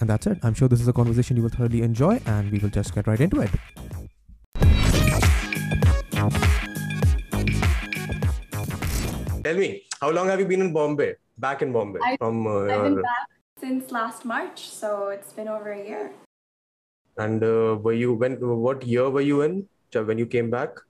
And that's it. I'm sure this is a conversation you will thoroughly enjoy, and we will just get right into it. Tell me, how long have you been in Bombay? Back in Bombay I- from uh, I've been back since last March, so it's been over a year. and uh, were you when? What year were you in when you came back?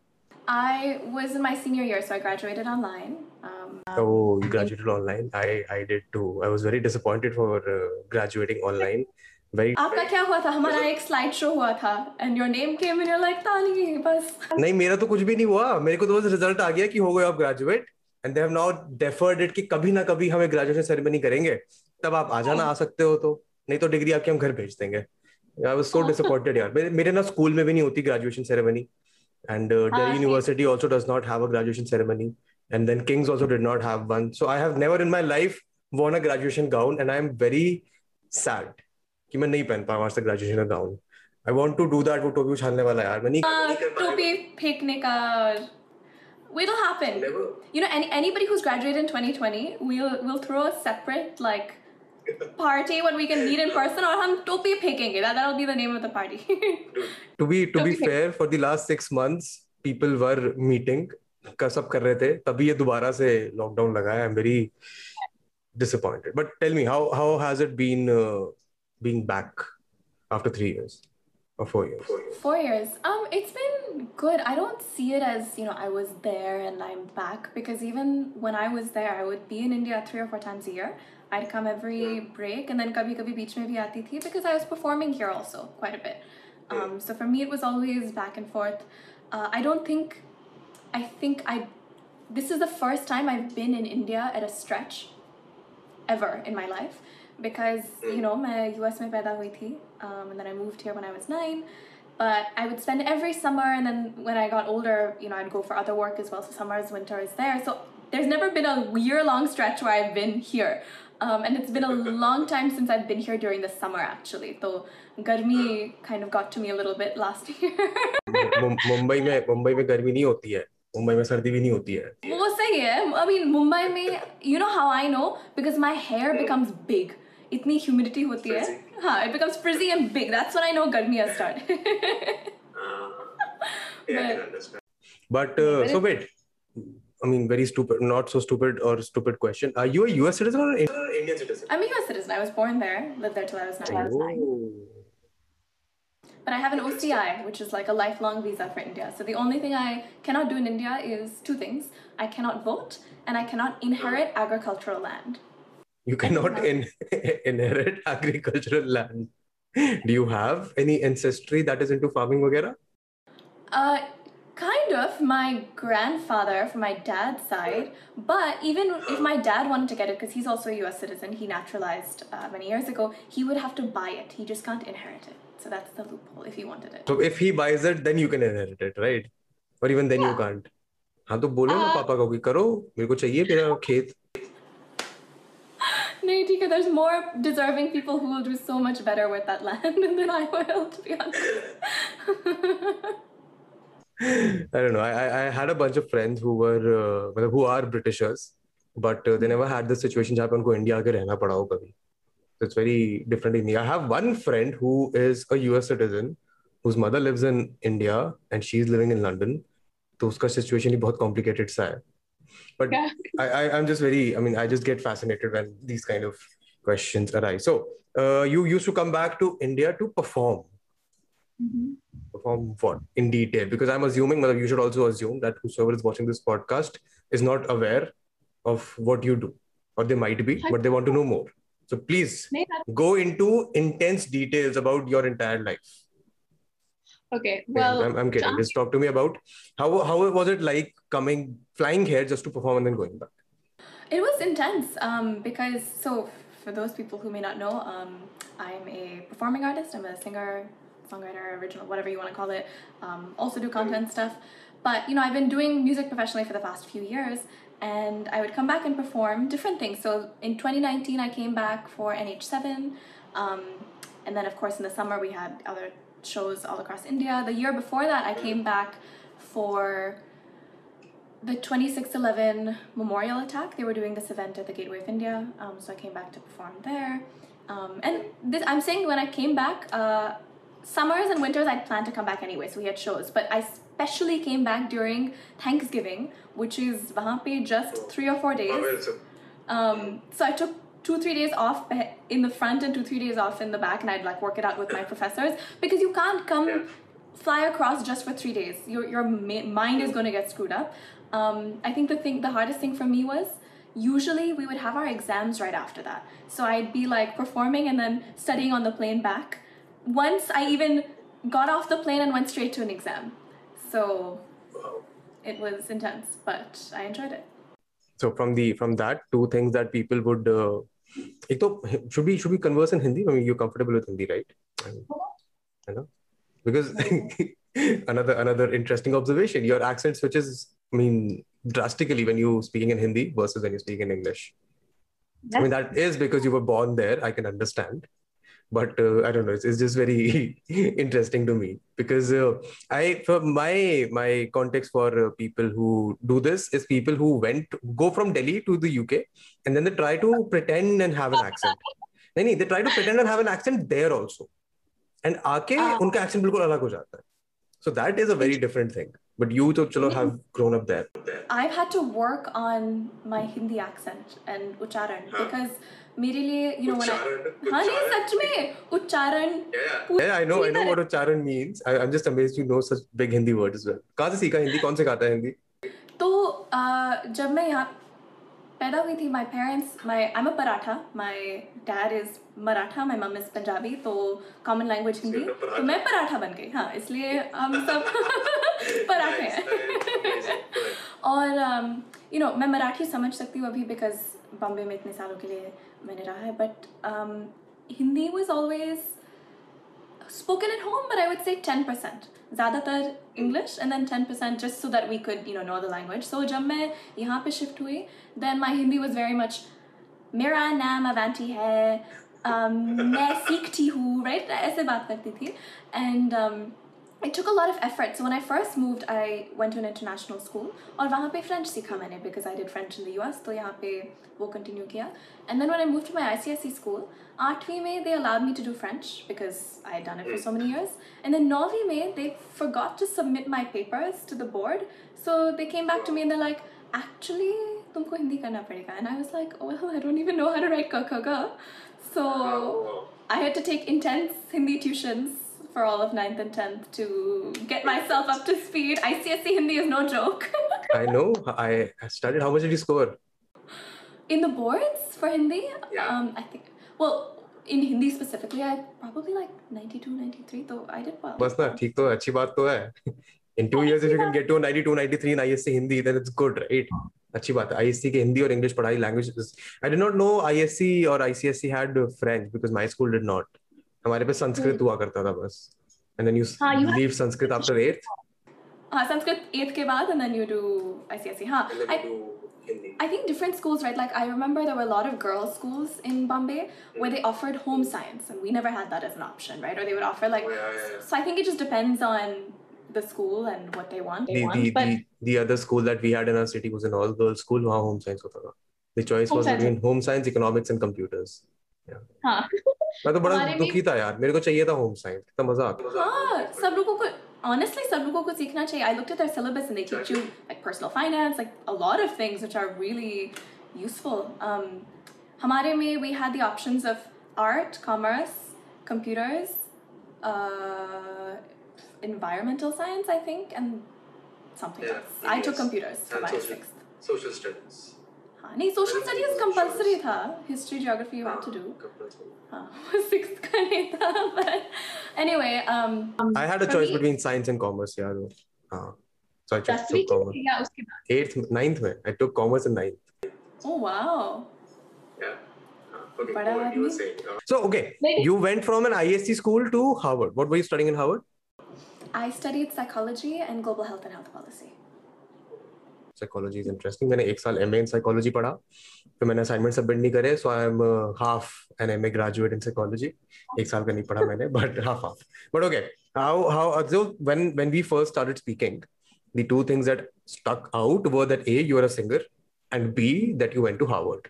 I was in my senior year, so I graduated online. Um, Oh, you graduated online. I I did too. I was very disappointed for uh, graduating online. Very. आपका क्या हुआ था हमारा एक slide show हुआ था and your name came and you're like ताली बस नहीं मेरा तो कुछ भी नहीं हुआ मेरे को तो बस रिज़ल्ट आ गया कि हो गए आप graduate and they have now deferred it कि कभी ना कभी हमें ग्रेजुएशन सेरेमनी करेंगे तब आप आ जाना आ सकते हो तो नहीं तो डिग्री आपके हम घर भेज देंगे आई वाज सो डिसअपॉइंटेड यार मेरे, मेरे ना स्कूल में भी नहीं होती graduation ceremony एंड दिल्ली हाँ, university also does not have a graduation ceremony and then Kings also did not have one so I have never in my life worn a graduation gown and I am very sad कि मैं नहीं पहन पाया वहां से graduation का gown I want to do that वो टोपी उछालने वाला है यार मैं नहीं नहीं कर पाया। टोपी फेंकने का It'll happen. Never. You know, any, anybody who's graduated in 2020, we'll we'll throw a separate like party when we can meet in person, or हम टोपी फेंकेंगे. That that'll be the name of the party. to be to be Okay. fair for the last six months people were meeting का सब कर रहे थे तभी ये दोबारा से लॉकडाउन लगा है I am very disappointed but tell me how how has it been uh, being back after 3 years or 4 years Four years. Um, it's been good. I don't see it as you know I was there and I'm back because even when I was there, I would be in India three or four times a year. I'd come every break and then kabhi kabhi beach mein bhi aati thi because I was performing here also quite a bit. Um, so for me it was always back and forth. Uh, I don't think, I think I, this is the first time I've been in India at a stretch ever in my life because mm. you know my US mein paida hui thi um, and then I moved here when I was nine but I would spend every summer and then when I got older, you know, I'd go for other work as well. So summers, is there. So there's never been a year long stretch where I've been here. um, and it's been a long time since I've been here during the summer actually so garmi kind of got to me a little bit last year मुं- मुंबई में मुंबई में गर्मी नहीं होती है मुंबई में सर्दी भी नहीं होती है वो सही है I mean Mumbai में you know how I know because my hair becomes big इतनी humidity होती है हाँ it becomes frizzy and big that's when I know गर्मी has started but but uh, so wait I mean, very stupid, not so stupid or stupid question. Are you a US citizen or an Indian citizen? I'm a US citizen. I was born there, lived there till I was nine. Oh. But I have an OCI, which is like a lifelong visa for India. So the only thing I cannot do in India is two things I cannot vote and I cannot inherit agricultural land. You cannot in- inherit agricultural land. Do you have any ancestry that is into farming, wagera? Uh, kind of. My grandfather from my dad's side, but even if my dad wanted to get it, because he's also a U.S. citizen, he naturalized uh, many years ago. He would have to buy it. He just can't inherit it. So that's the loophole if he wanted it. So if he buys it, then you can inherit it, right? Or even then you Yeah. can't. हाँ तो बोलो ना Uh, पापा को कि करो मेरे को चाहिए मेरा खेत No, Tika, there's more deserving people who will do so much better with that land than I will, to be honest. I don't know. I, I I had a bunch of friends who were uh, मतलब who are Britishers, but uh, they never had the situation जहाँ पे उनको India आके रहना पड़ा हो कभी. So it's very different in me. I have one friend who is a US citizen whose mother lives in India and she's living in London. तो उसका situation ही बहुत complicated सा है. But Yeah. I, I I'm just very I mean I just get fascinated when these kind of questions arise. So uh, you used to come back to India to perform. perform what in detail? Because I'm assuming, you should also assume that whoever is watching this podcast is not aware of what you do, or they might be, but they want to know more. So please go into intense details about your entire life. Okay, well, I'm, I'm kidding. Just talk to me about how how was it like coming flying here just to perform and then going back. It was intense um, because so for those people who may not know, um, I'm a performing artist. I'm a singer, songwriter, original, whatever you want to call it. Um, also do content stuff. But you know, I've been doing music professionally for the past few years, and I would come back and perform different things. So in 2019, I came back for NH7, um, and then of course in the summer we had other shows all across India. The year before that, I came back for the 2611 memorial attack. They were doing this event at the Gateway of India, um, so I came back to perform there. Um, and this, I'm saying when I came back, uh, summers and winters I'd plan to come back anyway, so we had shows. But I especially came back during Thanksgiving, which is just three or four oh, days. Um, so I took two three days off eh, in the front and two three days off in the back, and I'd like work it out with my professors because you can't come. Fly across just for three days. Your your mind is going to get screwed up. Um, I think the thing, the hardest thing for me was usually we would have our exams right after that. So I'd be like performing and then studying on the plane back Once I even got off the plane and went straight to an exam. So it was intense, but I enjoyed it. So from the from that, two things that people would. Uh, एक तो should we should we converse in Hindi? I mean, you're comfortable with Hindi, right? I mean, you know, because another another interesting observation. Your accent switches. I mean, drastically when you speaking in Hindi versus when you speak in English. I mean, that is because you were born there. I can understand, but uh, I don't know. It's, it's just very interesting to me because uh, I, for my my context for uh, people who do this is people who went go from Delhi to the UK and then they try to pretend and have an accent. नहीं नहीं they try to pretend and have an accent there also, and आके Ah. उनका accent बिल्कुल अलग हो जाता है. So that is a very different thing. But you तो चलो have grown up there. I've had to work on my Hindi accent and ucharan because मेरे लिए यू नो हाँ नहीं सच में उच्चारण I know I know what उच्चारण means I am just amazed you know such big Hindi words well कहाँ से सीखा हिंदी? कौन से खाता है हिंदी? तो जब मैं यहाँ पैदा हुई थी my parents my I am a paratha my dad is Maratha my mom is Punjabi तो कॉमन लैंग्वेज हिंदी तो मैं पराठा बन गई। हाँ इसलिए हम सब पराठे हैं। और um, यू नो मैं मराठी समझ सकती हूँ अभी बिकॉज़ बॉम्बे में इतने सालों के लिए मैंने रहा है but um, Hindi was always spoken at home, but I would say 10%. ज़्यादातर English and then 10% just so that we could, you know, know the language. So जब मैं यहाँ पे shift हुई, then my Hindi was very much मेरा नाम अवंती है, um, मैं सीखती हूँ, right? ऐसे बात करती थी. Um, it took a lot of effort. So when I first moved, I went to an international school और वहाँ पे French सीखा मैंने because I did French in the US. तो यहाँ पे वो continue किया. And then when I moved to my ICSE school, आठवीं में they allowed me to do French because I had done it for so many years. And then नौवीं में they forgot to submit my papers to the board. So they came back to me and they're like, actually तुमको हिंदी करना पड़ेगा. And I was like, well, I don't even know how to write ka ka ga. So I had to take intense Hindi tuitions for all of 9th and 10th to get myself up to speed. ICSE Hindi is no joke. I know. I studied. How much did you score? in the boards for Hindi, Yeah. um, I think, well, in Hindi specifically, I probably like 92, 93, though I did well. बस ना ठीक तो अच्छी बात तो है. In two years, if you can get to a 92, 93 in ISC Hindi, then it's good, right? अच्छी बात है. ISC के हिंदी और English पढ़ाई languages. I did not know ISC or ICSC had uh, French because my school did not. हमारे पे संस्कृत हुआ करता था बस. And then you s- हाँ, you have- leave Sanskrit after eighth. Uh, Sanskrit 8th ke baad, and then you do ICSE. Huh. I, Hindi. I think different schools, right? Like I remember there were a lot of girls' schools in Bombay where they offered home science, and we never had that as an option, right? Or they would offer like. Oh, yeah, yeah, yeah. So I think it just depends on the school and what they want. The, want, the, but- the, the other school that we had in our city was an all girls school. वहाँ home science होता था. The choice Home was science. between home science, economics, and computers. हाँ मैं तो बड़ा हमारे भी- दुखी था यार मेरे को चाहिए था होम साइंस कितना मजा आता हाँ सब लोगों को honestly सब लोगों को सीखना चाहिए I looked at their syllabus and they teach you like personal finance like a lot of things which are really useful um हमारे में we had the options of art commerce computers uh environmental science I think and something Yeah, else I took yes. computers for And my social- sixth social studies हाँ नहीं social studies compulsory था history geography you had to do हाँ sixth का नहीं था but anyway um I had a For choice me- between science and commerce यार वो हाँ so I just दसवीं took commerce की या उसके बाद eighth ninth में I took commerce in ninth oh wow Okay, Bada what you were aadmi. saying. Uh, So, okay, Like- you went from an ISC school to Harvard. What were you studying in Harvard? I studied psychology and global health and health policy. Psychology is interesting मैंने एक साल M A in psychology पढ़ा फिर मैंने assignment submit नहीं करे so I am half an M A graduate in psychology एक साल का नहीं पढ़ा मैंने but half half but okay how how जो when when we first start speaking the two things that stuck out were that A you are a singer and B that you went to Harvard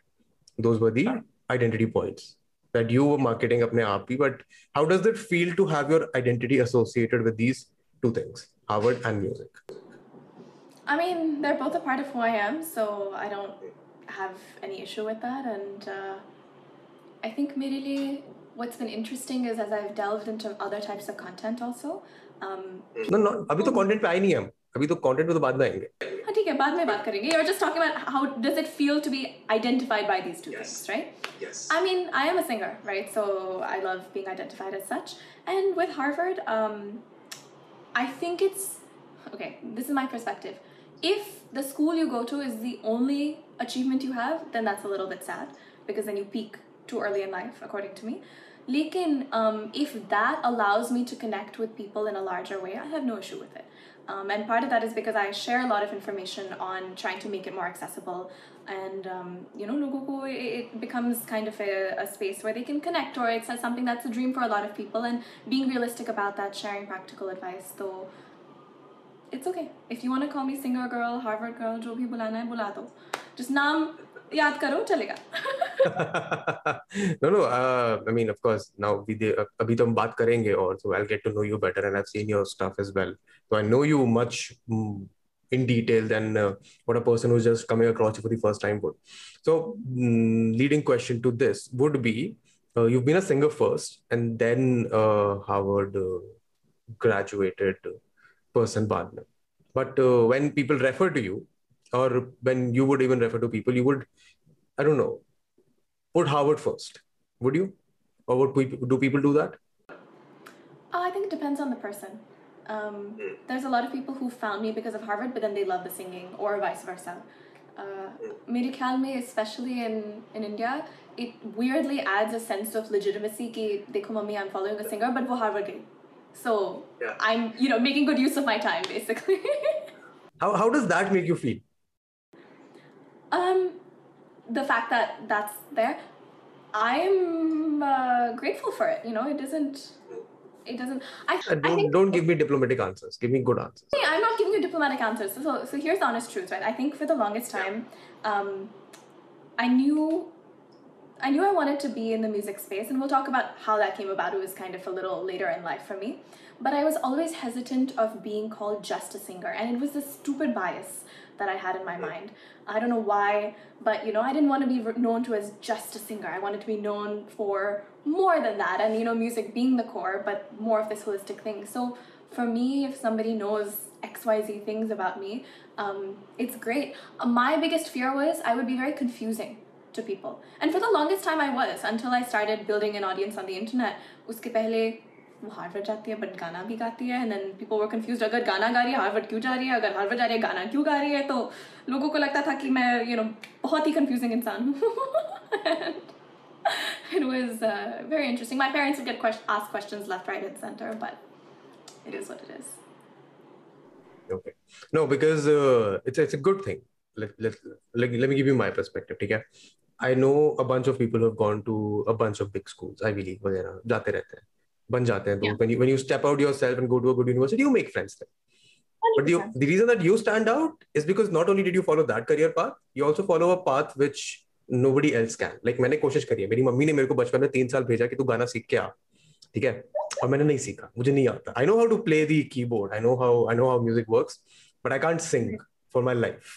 those were the identity points that you were marketing up आप ही, but how does it feel to have your identity associated with these two things, harvard and music? I mean, they're both a part of who I am, so I don't have any issue with that. And uh, I think merely what's been interesting is as I've delved into other types of content also. Um, No, no. अभी तो content पे आए नहीं हम. अभी तो content पे तो बाद में आएंगे. हाँ, ठीक है, बाद में बात करेंगे. You're just talking about how does it feel to be identified by these two Yes. things, right? Yes. I mean, I am a singer, right? So I love being identified as such. And with Harvard, um, I think it's okay. This is my perspective. if the school you go to is the only achievement you have, then that's a little bit sad because then you peak too early in life, according to me. Lekin, um, if that allows me to connect with people in a larger way, I have no issue with it. Um, and part of that is because I share a lot of information on trying to make it more accessible. And, um, you know, it it becomes kind of a, a space where they can connect, or it's something that's a dream for a lot of people. And being realistic about that, sharing practical advice, though, it's okay. If you want to call me singer girl, Harvard girl, जो भी बुलाना है बुला दो. Just नाम याद करो चलेगा. no, no. Uh, I mean, of course, now we de- uh, अभी तो हम बात करेंगे और so I'll get to know you better and I've seen your stuff as well. So I know you much mm, in detail than uh, what a person who's just coming across you for the first time would. So, mm, leading question to this would be: uh, You've been a singer first, and then uh, Harvard uh, graduated person बाद में. But uh, when people refer to you, or when you would even refer to people, you would, I don't know, put Harvard first. Would you? Or would people, do people do that? Uh, I think it depends on the person. Um, there's a lot of people who found me because of Harvard, but then they love the singing, or vice versa. Uh, मेरे ख्याल में, especially in, in India, it weirdly adds a sense of legitimacy कि देखो mummy, I'm following a singer, but वो Harvard गई. So Yeah. I'm, you know, making good use of my time, basically. How, how does that make you feel? Um, the fact that that's there, I'm uh, grateful for it. You know, it doesn't. It doesn't. I, Uh, don't, think don't give me diplomatic answers. Give me good answers. I'm not giving you diplomatic answers. So, so here's the honest truth, right? I think for the longest time, um, I knew, I knew I wanted to be in the music space, and we'll talk about how that came about. It was kind of a little later in life for me, but I was always hesitant of being called just a singer, and it was this stupid bias that I had in my mind. I don't know why, but you know, I didn't want to be known to as just a singer. I wanted to be known for more than that, and you know, music being the core, but more of this holistic thing. So for me, if somebody knows XYZ things about me, um, it's great. Uh, my biggest fear was I would be very confusing to people. And for the longest time I was until I started building an audience on the internet. उसके पहले वो Harvard जाती है but गाना भी गाती है and then people were confused अगर गाना गा रही है हार्वर्ड क्यों जा रही है अगर हार्वर्ड जा रही है गाना क्यों गा रही है तो लोगों को लगता था कि मैं यू you नो know, बहुत ही कंफ्यूजिंग इंसान हूँ it was uh, very interesting my parents would get quest- asked questions left right and center but it is what it is Okay. No, because uh, it's it's a good thing. Let, let, let, let me give you my perspective. Okay. I know a bunch of people who have gone to a bunch of big schools, Ivy League, वगैरह जाते रहते हैं बन जाते हैं तो Yeah. when you when you step out yourself and go to a good university you make friends there but the, the reason that you stand out is because not only did you follow that career path you also follow a path which nobody else can like मैंने कोशिश करी है मेरी mummy ने मेरे को बचपन में तीन साल भेजा कि तू गाना सीख के आ ठीक है और मैंने नहीं सीखा मुझे नहीं आता I know how to play the keyboard I know how I know how music works but I can't sing for my life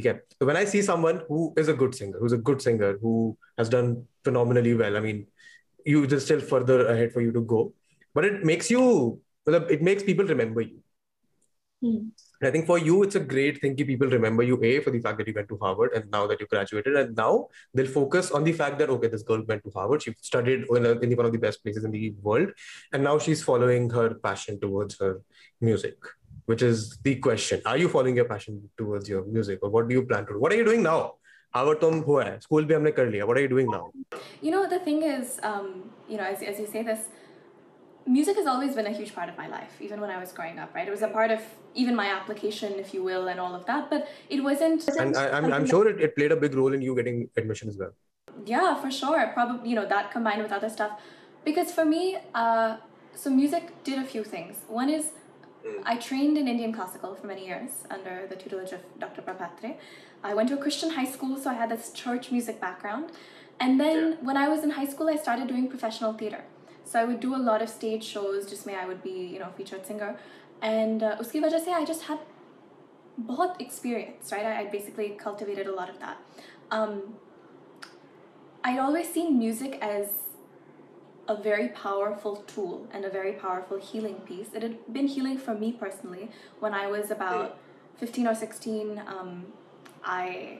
ठीक है so when i see someone who is a good singer who's a good singer who has done phenomenally well i mean you just still further ahead for you to go but it makes you well, it makes people remember you Hmm. and i think for you it's a great thing that people remember you a for the fact that you went to harvard and now that you graduated and now they'll focus on the fact that okay this girl went to harvard she studied in, a, in one of the best places in the world and now she's following her passion towards her music which is the question are you following your passion towards your music or what do you plan to do what are you doing now Harvard तो हम हुआ है school भी हमने कर लिया what are you doing now You know, the thing is, um, you know, as, as you say this, music has always been a huge part of my life, even when I was growing up, right? It was a part of even my application, if you will, and all of that. But it wasn't. and I, I'm, I'm sure it, it played a big role in you getting admission as well Yeah, for sure. Probably, you know, that combined with other stuff. Because for me, uh, so music did a few things. One is I trained in Indian classical for many years under the tutelage of Dr. Prabhatre. I went to a Christian high school, so I had this church music background. And then when I was in high school, I started doing professional theater. So I would do a lot of stage shows, just may I would be, you know, featured singer. And uh, uski wajah se I just had बहुत experience, right? I, I basically cultivated a lot of that. Um, I'd always seen music as a very powerful tool and a very powerful healing piece. It had been healing for me personally. When I was about 15 or 16, um, I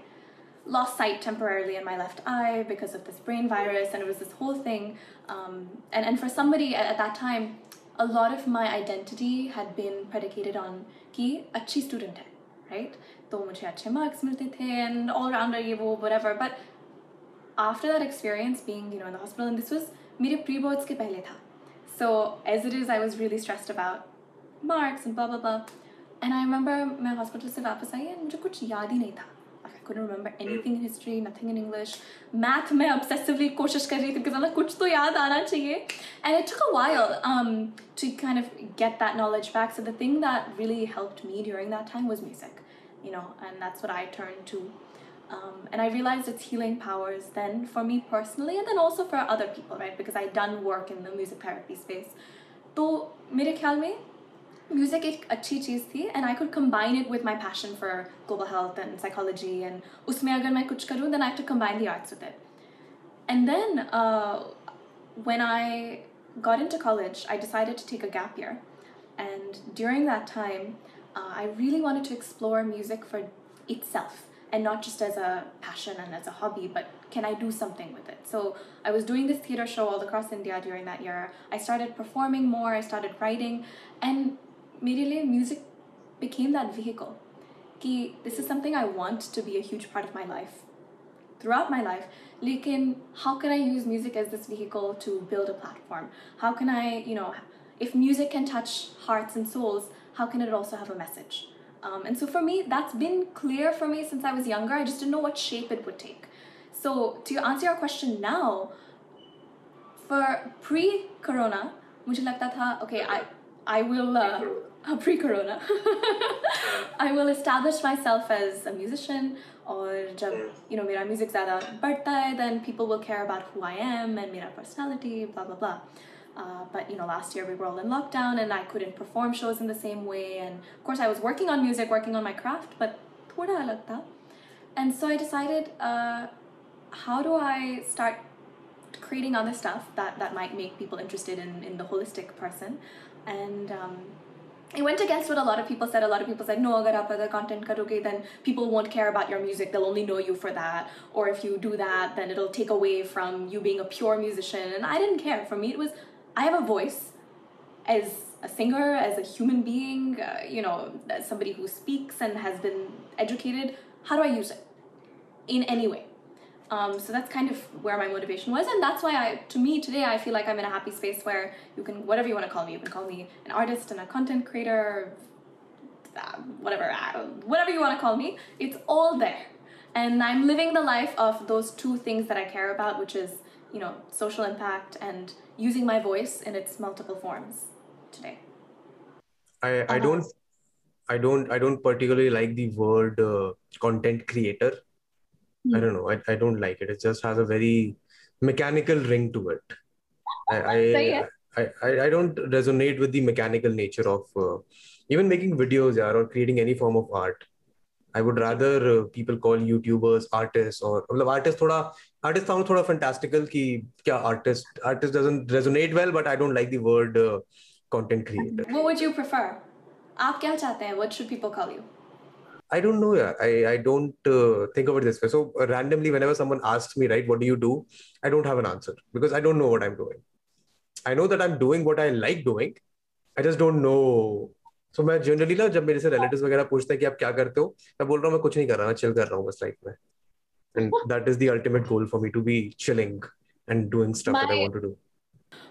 lost sight temporarily in my left eye because of this brain virus, and it was this whole thing. Um, and, and for somebody at, at that time, a lot of my identity had been predicated on कि अच्छी student है, right? तो मुझे अच्छे marks मिलते थे and all rounder ये वो whatever. But after that experience being you know in the hospital and this was मेरे pre boards के पहले था so as it is I was really stressed about marks and blah blah blah and I remember मैं hospital से वापस आई and मुझे कुछ याद ही नहीं था like I couldn't remember anything in history nothing in English math मैं obsessively कोशिश कर रही थी because I'm like कुछ तो याद आना चाहिए and it took a while um, to kind of get that knowledge back so the thing that really helped me during that time was music you know and that's what I turned to um, and I realized its healing powers then for me personally and then also for other people, right? Because I'd done work in the music therapy space. तो मेरे ख्याल में music एक अच्छी चीज़ थी and I could combine it with my passion for global health and psychology and उसमें अगर मैं कुछ करूँ then I have to combine the arts with it. And then uh, when I got into college, I decided to take a gap year. And during that time, uh, I really wanted to explore music for itself and not just as a passion and as a hobby, but can I do something with it? So I was doing this theater show all across India during that year. I started performing more, I started writing, and immediately music became that vehicle. Ki, this is something I want to be a huge part of my life throughout my life. Lekin, how can I use music as this vehicle to build a platform? How can I, you know, if music can touch hearts and souls, how can it also have a message? Um, and so for me, that's been clear for me since I was younger. I just didn't know what shape it would take. So to answer your question now, for pre-corona, मुझे लगता था, okay, I, I will, uh, uh, pre-corona, I will establish myself as a musician और जब you know मेरा music ज़्यादा बढ़ता है then people will care about who I am and मेरा personality blah blah blah uh, but you know, last year we were all in lockdown and I couldn't perform shows in the same way. And of course, I was working on music, working on my craft, but thoda. And so I decided, uh, how do I start creating other stuff that, that might make people interested in, in the holistic person? And um, it went against what a lot of people said. A lot of people said, no, agar aap other content karoge, then people won't care about your music. They'll only know you for that. Or if you do that, then it'll take away from you being a pure musician. And I didn't care. For me, it was I have a voice as a singer, as a human being, uh, you know, somebody who speaks and has been educated. How do I use it? In any way. Um, so that's kind of where my motivation was, and that's why I, to me today, I feel like I'm in a happy space where you can, whatever you want to call me, you can call me an artist and a content creator, uh, whatever, uh, whatever you want to call me. It's all there, and I'm living the life of those two things that I care about, which is, you know, social impact and using my voice in its multiple forms today. I, I uh-huh. don't I don't I don't particularly like the word uh, content creator. Mm. I hmm. don't know. I, I don't like it. It just has a very mechanical ring to it. I I. I, I, I, don't resonate with the mechanical nature of uh, even making videos yeah, or creating any form of art. I would rather uh, people call YouTubers artists or मतलब artist थोड़ा artist sound थोड़ा fantastical कि क्या artist artist doesn't resonate well but I don't like the word uh, content creator. What would you prefer? आप क्या चाहते हैं? What should people call you? I don't know. Yeah, I I don't uh, think of it this way. So uh, randomly, whenever someone asks me, right, what do you do? I don't have an answer because I don't know what I'm doing. I know that I'm doing what I like doing. I just don't know. So मैं generally ना जब मेरे से relatives वगैरह पूछते हैं कि आप क्या करते हो मैं बोल रहा हूँ मैं कुछ नहीं कर रहा मैं चिल कर रहा हूँ बस लाइफ में and that is the ultimate goal for me to be chilling and doing stuff that I My- want to.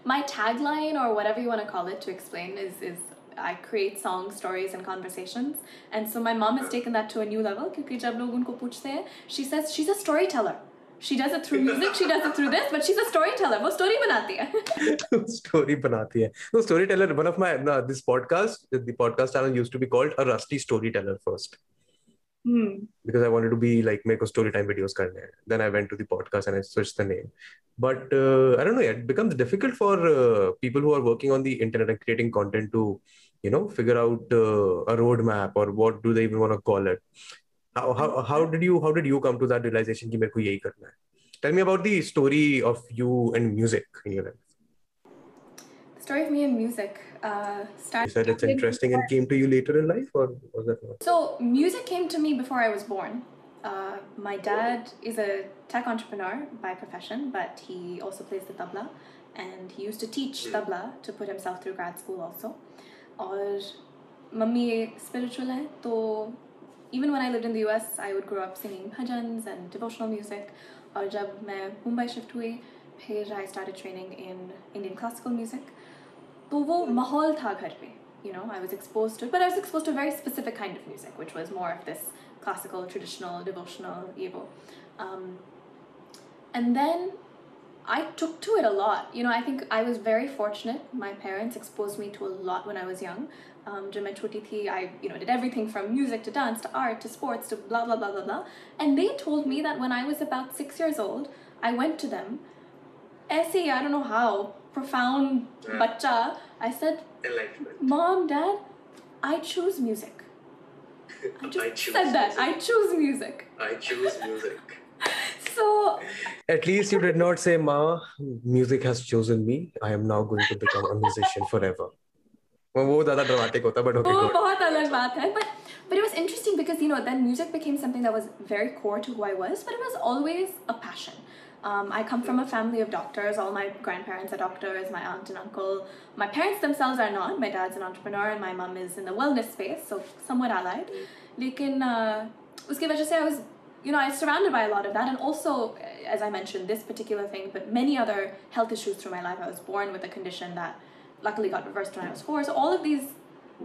My tagline, or whatever you want to call it, to explain is is I create songs, stories, and conversations. And so my mom has taken that to a new level. क्योंकि जब लोग उनको पूछते हैं, she says she's a storyteller. She does it through music, she does it through this, but she's a storyteller. वो story बनाती है. story banati hai. No, storyteller. One of my no, this podcast, the podcast channel used to be called a rusty storyteller first Hmm. because I wanted to be like make a story time videos karne. hai. Then I went to the podcast and I switched the name. But uh, I don't know. It becomes difficult for uh, people who are working on the internet and creating content to, you know, figure out uh, a roadmap or what do they even want to call it. How, how, how did you how did you come to that realization कि मेरे को यही करना है? Tell me about the story of you and music in your life. The story of me and music uh, You started. said it's interesting and came to you later in life, or was that not? So music came to me before I was born. Uh, my dad is a tech entrepreneur by profession, but he also plays the tabla, and he used to teach tabla to put himself through grad school also. और mummy spiritual है तो even when I lived in the US, I would grow up singing bhajans and devotional music. और जब मैं Mumbai shift हुई फिर I started training in Indian classical music. तो वो माहौल था घर पे you know I was exposed to it but I was exposed to a very specific kind of music which was more of this classical traditional devotional evo um, and then I took to it a lot you know I think I was very fortunate my parents exposed me to a lot when I was young um, जब मैं छोटी थी I you know did everything from music to dance to art to sports to blah blah blah blah blah and they told me that when I was about six years old I went to them ऐसे I don't know how profound Yeah. बच्चा I said Enlightenment. Mom, Dad, I choose music. I just I choose said that. music. I choose music. I choose music. So, At least you did not say, Ma, music has chosen me. I am now going to become a musician forever. वो वो ज्यादा dramatic होता but okay वो good. बहुत अलग बात है. But, but it was interesting because, you know, then music became something that was very core to who I was, but it was always a passion. Um, I come from a family of doctors. All my grandparents are doctors, my aunt and uncle. My parents themselves are not. My dad's an entrepreneur and my mom is in the wellness space, so somewhat allied. लेकिन uh, उसकी वजह से I was, you know, I was surrounded by a lot of that. And also, as I mentioned, this particular thing, but many other health issues through my life. I was born with a condition that luckily got reversed when I was four. So all of these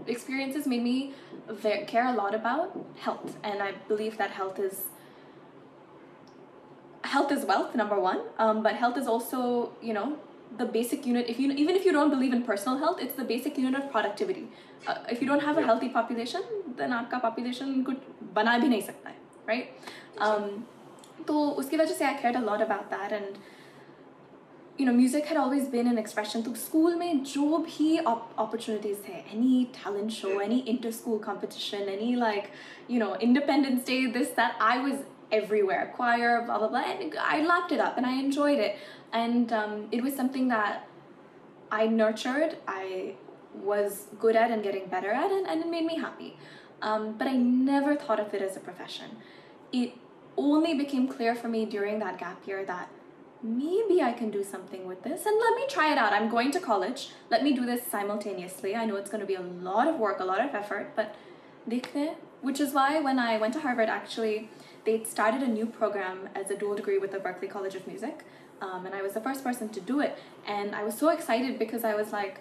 experiences made me ve- care a lot about health. And I believe that health is health is wealth number one um, but health is also you know the basic unit if you even if you don't believe in personal health it's the basic unit of productivity uh, if you don't have a Yeah. healthy population then आपका population कुछ बना भी नहीं सकता है right um, तो उसकी वजह से I cared a lot about that and you know music had always been an expression तो school में जो भी op- opportunities थे any talent show any inter school competition any like you know independence day this that I was everywhere choir blah blah blah and I lapped it up and I enjoyed it and um, it was something that I nurtured I was good at and getting better at and, and it made me happy um, but I never thought of it as a profession it only became clear for me during that gap year that maybe I can do something with this and let me try it out. I'm going to college. Let me do this simultaneously. I know it's going to be a lot of work, a lot of effort, but dekhte, which is why when I went to Harvard, actually, they started a new program as a dual degree with the Berklee College of Music. Um, and I was the first person to do it. And I was so excited because I was like,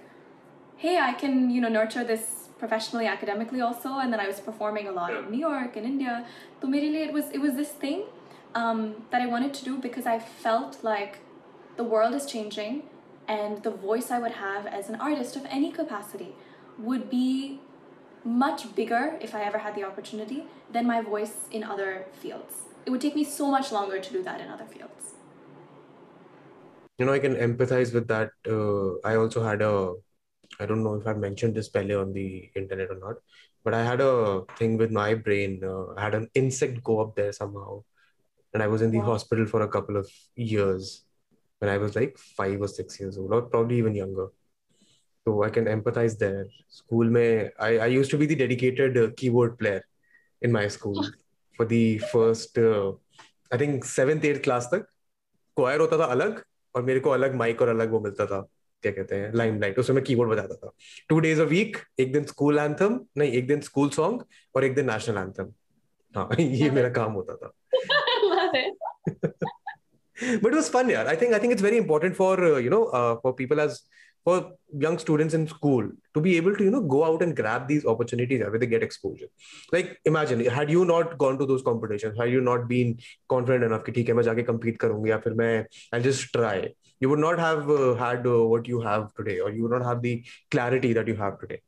hey, I can, you know, nurture this professionally, academically also. And then I was performing a lot in New York and India. So it was it was this thing um, that I wanted to do because I felt like the world is changing and the voice I would have as an artist of any capacity would be much bigger if I ever had the opportunity than my voice in other fields. It would take me so much longer to do that in other fields. You know, I can empathize with that. Uh, I also had a, I don't know if I've mentioned this pele on the internet or not, but I had a thing with my brain. Uh, I had an insect go up there somehow. And I was in the Wow. hospital for a couple of years when I was like five or six years old, or probably even younger. So I can empathize there. School mein, I, I used to be the dedicated uh, keyboard player in my school for the first, uh, I think seventh, eighth class तक. Choir होता था अलग और मेरे को अलग mic और अलग वो मिलता था क्या कहते हैं लाइमलाइट उसमें मैं कीबोर्ड बजाता था टू डेज़ अ वीक एक दिन स्कूल एंथम नहीं एक दिन स्कूल सॉन्ग और एक दिन नेशनल एंथम हाँ ये मेरा काम होता था it. but it was fun yeah i think i think it's very important for uh, you know uh, for people as for young students in school to be able to you know go out and grab these opportunities where they get exposure like imagine had you not gone to those competitions had you not been confident enough कि ठीक है मैं जाके compete करूंगी या फिर मैं I'll just try you would not have uh, had uh, what you have today or you would not have the clarity that you have today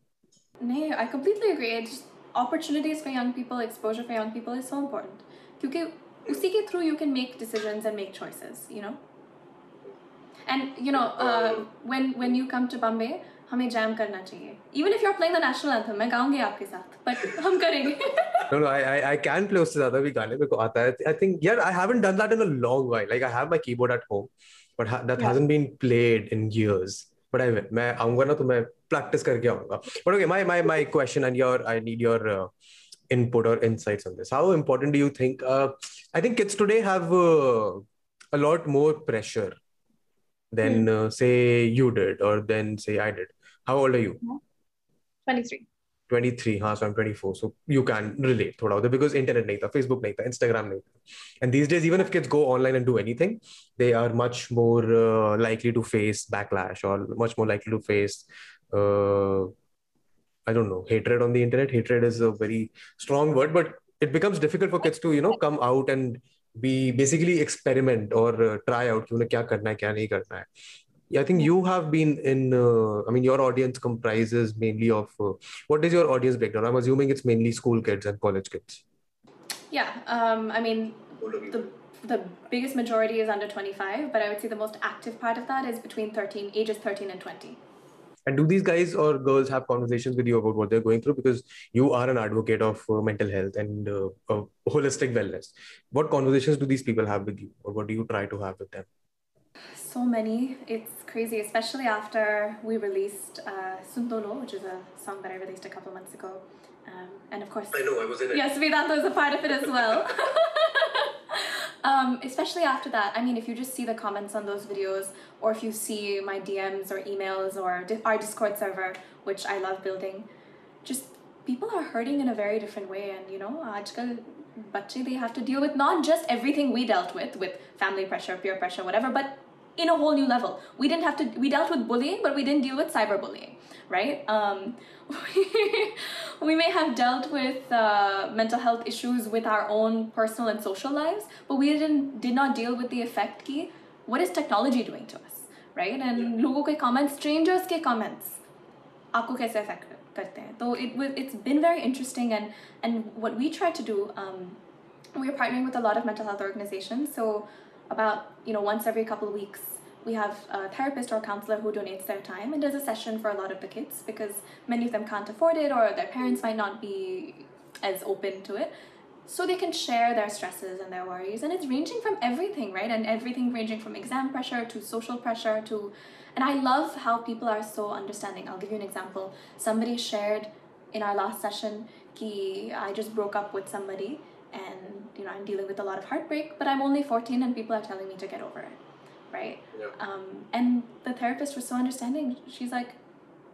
No, I completely agree. It's opportunities for young people, exposure for young people is so important. क्योंकि उसी के through you can make decisions and make choices, you know. And you know, uh, when when you come to Bombay, हमें jam करना चाहिए. Even if you're playing the national anthem, मैं गाऊंगी आपके साथ, but हम करेंगे. no no I, I I can play उससे ज्यादा भी गाने मेरे को आता है I think yeah I haven't done that in a long while like I have my keyboard at home but ha- that Yeah. hasn't been played in years but I will मैं आऊंगा ना तो मैं practice करके आऊंगा but okay my my my question and your I need your uh, input or insights on this how important do you think uh, I think kids today have uh, a lot more pressure than uh, say you did or than say I did how old are you 23. 23 हाँ so I'm 24 so you can relate थोड़ा उधर because internet नहीं था Facebook नहीं था Instagram नहीं था and these days even if kids go online and do anything they are much more uh, likely to face backlash or much more likely to face uh, I don't know, hatred on the internet. Hatred is a very strong word, but it becomes difficult for kids to, you know, come out and be basically experiment or uh, try out. You know, what to do, what not karna. I think you have been in. Uh, I mean, your audience comprises mainly of uh, what is your audience breakdown? I'm assuming it's mainly school kids and college kids. Yeah, um, I mean, the the biggest majority is under 25, but I would say the most active part of that is between 13 ages 13 and 20. And do these guys or girls have conversations with you about what they're going through? Because you are an advocate of uh, mental health and uh, uh, holistic wellness. What conversations do these people have with you, or what do you try to have with them? So many. It's crazy, especially after we released uh, Sundolo, which is a song that I released a couple months ago. Um, and of course, I know. I was in it. yes, Vedanta is a part of it as well. um, especially after that, I mean, if you just see the comments on those videos, or if you see my DMs or emails or our Discord server, which I love building, just people are hurting in a very different way. And you know, aajkal bache they have to deal with not just everything we dealt with, with family pressure, peer pressure, whatever, but in a whole new level. We didn't have to. We dealt with bullying, but we didn't deal with cyberbullying, right? Um, we may have dealt with uh, mental health issues with our own personal and social lives, but we didn't did not deal with the effect ki what is technology doing to us, right? And लोगों के comments, strangers के comments, आपको कैसे affect करते हैं? So it was it's been very interesting and and what we try to do. Um, we're partnering with a lot of mental health organizations. About you know once every couple of weeks we have a therapist or counselor who donates their time and does a session for a lot of the kids because many of them can't afford it or their parents might not be as open to it. So they can share their stresses and their worries and it's ranging from everything right? And everything ranging from exam pressure to social pressure to and i love how people are so understanding. I'll give you an example. Somebody shared in our last session ki i just broke up with somebody and you know i'm dealing with a lot of heartbreak but i'm only 14 and people are telling me to get over it right? Yeah. um, and the therapist was so understanding. She's like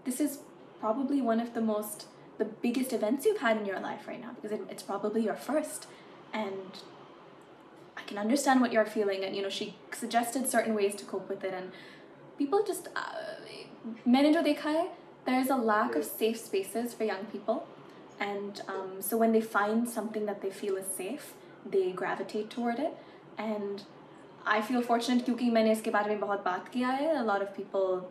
this is probably one of the most the biggest events you've had in your life right now because it, it's probably your first and i can understand what you're feeling and you know she suggested certain ways to cope with it and people just uh, mein jo there's a lack of safe spaces for young people. and um, so when they find something that they feel is safe they gravitate toward it and I feel fortunate क्योंकि मैंने इसके बारे में बहुत बात किया है a lot of people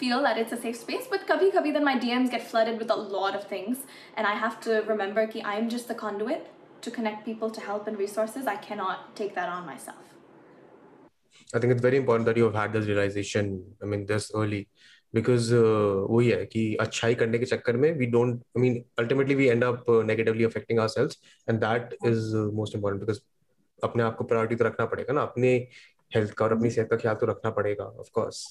feel that it's a safe space but kabhi kabhi then my DMs get flooded with a lot of things and I have to remember कि I'm just the conduit to connect people to help and resources I cannot take that on myself I think it's very important that you have had this realization. I mean, this early, because uh, वही है कि अच्छाई करने के चक्कर में we don't I mean ultimately we end up affecting our selves and that is most important because अपने आप को प्रायोरिटी तो रखना पड़ेगा ना अपने हेल्थ का और अपनी सेहत का ख्याल तो रखना पड़ेगा of course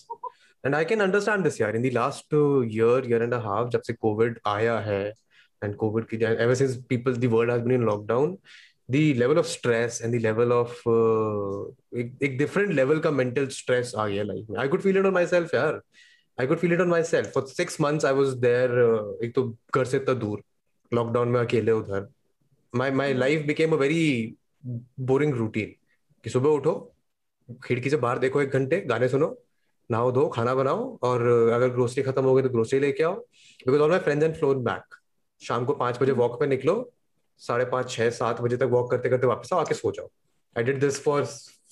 and I can understand this यार in the last year year and half जब से कोविड आया है एंड कोविड की ever since people the world has been in lockdown the level of stress and the level of एक different level का mental stress आ गया life में. I could feel it on my self यार. I could feel it on my for six months I was there uh, एक तो घर से इतना दूर लॉकडाउन में अकेले उधर। My my life became a very boring routine कि सुबह उठो खिड़की से बाहर देखो एक घंटे गाने सुनो नहाओ धो खाना बनाओ और अगर ग्रोसरी खत्म हो गई तो ग्रोसरी लेके आओ। Because all my friends and floor back शाम को पाँच बजे वॉक पे निकलो साढ़े पाँच छह सात बजे तक वॉक करते करते वापस आओ आके सो जाओ। I did this for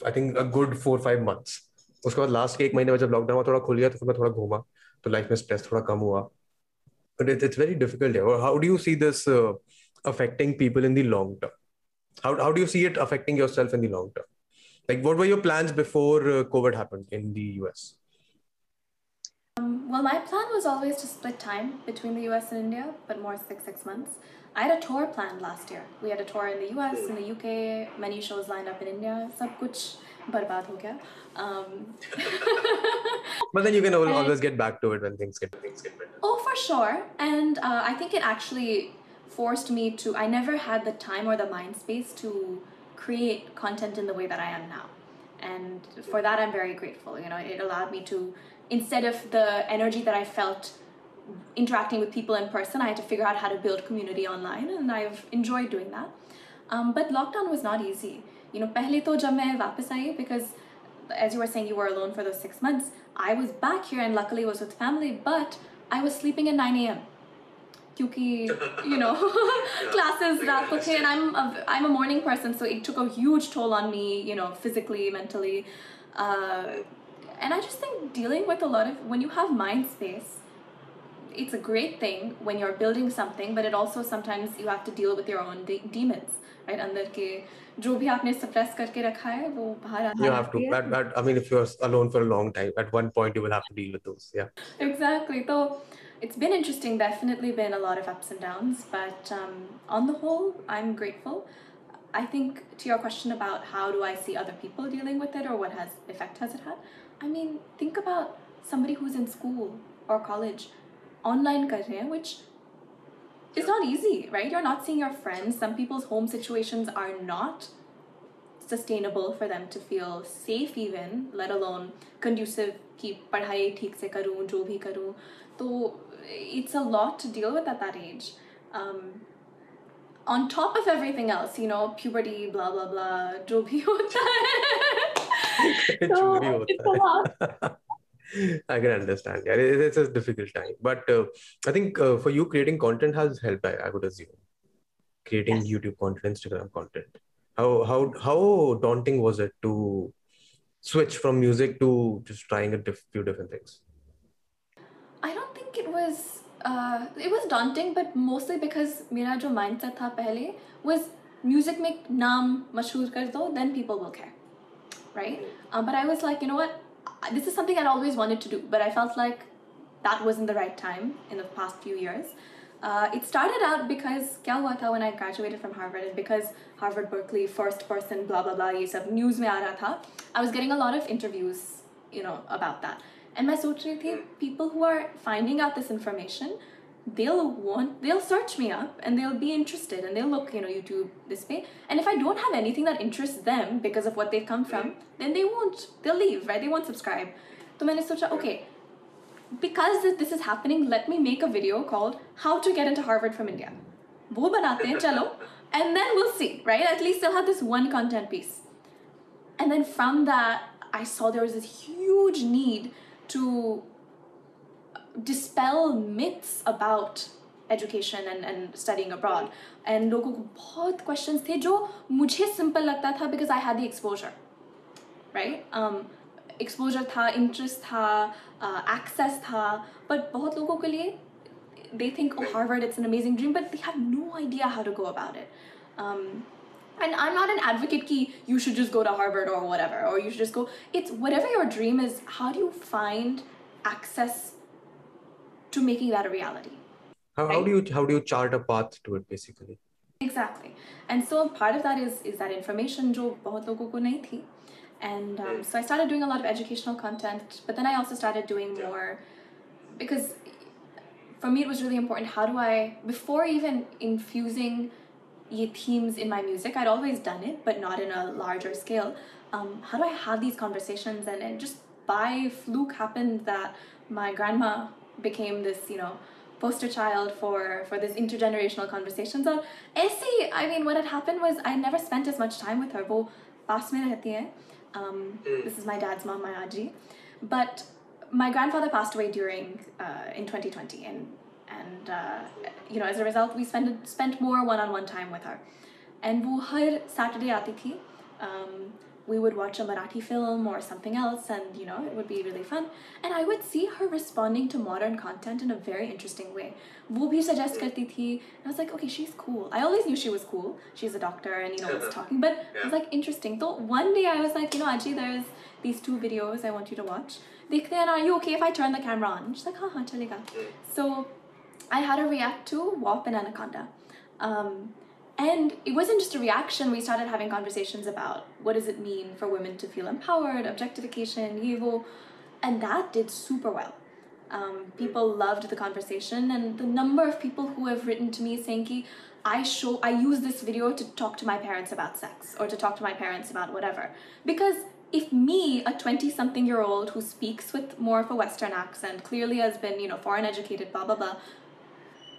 I think a good four five months उसके बाद लास्ट के एक महीने में जब लॉकडाउन थोड़ा खुल गया तो फिर मैं थोड़ा घूमा तो लाइफ में स्ट्रेस थोड़ा कम हुआ but it's very difficult how do you see this affecting people in the long term how, how do you see it affecting yourself in the long term like what were your plans before uh, covid happened in the us Um, well, my plan was always to split time between the US and India, but more six six months. I had a tour planned last year. We had a tour in the US, in the UK, many shows lined up in India. Sab kuch barbad ho gaya. Um, but then you can al- And- always get back to it when things get things get better Oh, for sure. And uh, I think it actually forced me to, I never had the time or the mind space to create content in the way that I am now. And for that, I'm very grateful. You know, it allowed me to, instead of the energy that I felt interacting with people in person, I had to figure out how to build community online, and I've enjoyed doing that. Um, but lockdown was not easy You know, पहले तो जब मैं वापस आई because as you were saying, you were alone for those six months. I was back here and luckily was with family, but I was sleeping at 9 a.m. क्योंकि you know classes रात को थे and I'm a, I'm a morning person so it took a huge toll on me you know physically mentally uh, and I just think dealing with a lot of when you have mind space it's a great thing when you're building something but it also sometimes you have to deal with your own de- demons right अंदर के जो भी आपने suppress करके रखा है वो बाहर आता you have to रहती है। at, at, i mean if you're alone for a long time at one point you will have to deal with those yeah Exactly. So it's been interesting, definitely been a lot of ups and downs, but um, on the whole, I'm grateful. I think to your question about how do I see other people dealing with it or what has effect has it had, I mean, think about somebody who's in school or college, online kar rahe hain, which it's not easy, right? You're not seeing your friends. Some people's home situations are not sustainable for them to feel safe even, let alone conducive Keep padhai theek se karu, jo bhi karu. So it's a lot to deal with at that age. Um, on top of everything else, you know, puberty, blah, blah, blah, jo bhi hota hai. so it's a lot. I can understand. Yeah, it- it's a difficult time, but uh, I think uh, for you, creating content has helped. I, I would assume creating Yes. YouTube content, Instagram content. How how how daunting was it to switch from music to just trying a diff- few different things? I don't think it was uh, it was daunting, but mostly because मेरा जो mindset था पहले was music में नाम मशहूर कर दो, then people will care, right? Uh, but I was like, you know what? this is something I'd always wanted to do, but I felt like that wasn't the right time in the past few years. Uh, it started out because क्या when I graduated from Harvard and because Harvard Berklee first person blah blah blah ये सब news me रहा I was getting a lot of interviews you know about that and my सोच people who are finding out this information they'll want they'll search me up and they'll be interested and they'll look you know youtube this way. And if i don't have anything that interests them because of what they've come from mm-hmm. then they won't they'll leave right? They won't subscribe. So i thought okay because this, is happening let me make a video called how to get into harvard from india. banate chalo and then we'll see right? At least they'll have this one content piece. And then from that i saw there was this huge need to dispel myths about education and, and studying abroad. And लोगों को बहुत questions थे जो मुझे simple लगता था because I had the exposure right? Um, exposure था, interest था, uh, access था, but बहुत लोगों के लिए they think oh Harvard it's an amazing dream, but they have no idea how to go about it. Um, and I'm not an advocate key you should just go to Harvard or whatever, or you should just go. It's whatever your dream is. How do you find access to making that a reality? How, how do you how do you chart a path to it basically? Exactly. And so part of that is is that information जो बहुत लोगों को नहीं थी. And um, so I started doing a lot of educational content, but then I also started doing more because for me it was really important how do I before even infusing ye themes in my music, I'd always done it, but not in a larger scale. Um, how do I have these conversations and, and just by fluke happened that my grandma became this, you know, poster child for for this intergenerational conversations on ऐसे I mean what had happened was I never spent as much time with her वो पास में रहती है Um, This is my dad's mom, my aji. But my grandfather passed away during uh, in 2020, and and uh, you know as a result, we spent spent more one-on-one time with her. And वो हर Saturday आती थी. Um, we would watch a Marathi film or something else, and you know it would be really fun. And I would see her responding to modern content in a very interesting way. वो भी suggest करती थी. And I was like, okay, she's cool. I always knew she was cool. She's a doctor and you know was talking, but it was like interesting. So one day I was like, you know, Aji, there's these two videos I want you to watch. देखते हैं, and are you okay if I turn the camera on? She's like, हाँ हाँ चलेगा. So I had her react to WAP and Anaconda. Um, and it wasn't just a reaction, we started having conversations about what does it mean for women to feel empowered, objectification, evil, and that did super well. Um, people loved the conversation, and the number of people who have written to me saying, Ki, I show, I use this video to talk to my parents about sex or to talk to my parents about whatever. Because if me, a 20 something year old who speaks with more of a Western accent, clearly has been, you know, foreign educated, blah, blah, blah,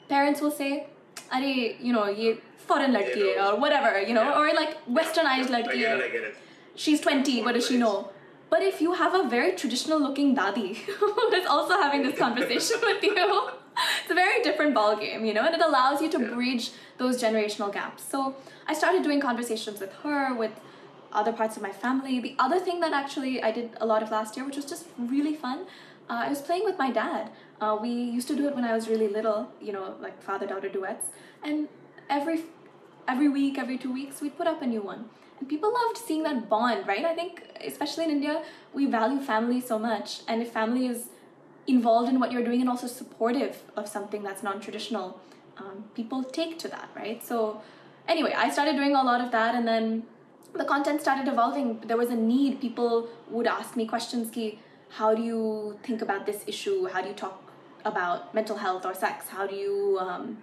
parents will say, Are, you know, ye foreign ladki hai, or whatever, you know, or like westernized ladki hai. She's 20, what does she know? But if you have a very traditional looking dadi who is also having this conversation with you, it's a very different ball game, you know, and it allows you to bridge those generational gaps. So I started doing conversations with her, with other parts of my family. The other thing that actually I did a lot of last year, which was just really fun, uh, I was playing with my dad. Uh, we used to do it when I was really little, you know, like father daughter duets, and every every week, every two weeks, we'd put up a new one. And people loved seeing that bond, right? I think, especially in India, we value family so much. And if family is involved in what you're doing and also supportive of something that's non traditional, um, people take to that, right? So, anyway, I started doing a lot of that, and then the content started evolving. There was a need. People would ask me questions ki, how do you think about this issue? How do you talk about mental health or sex? How do you um,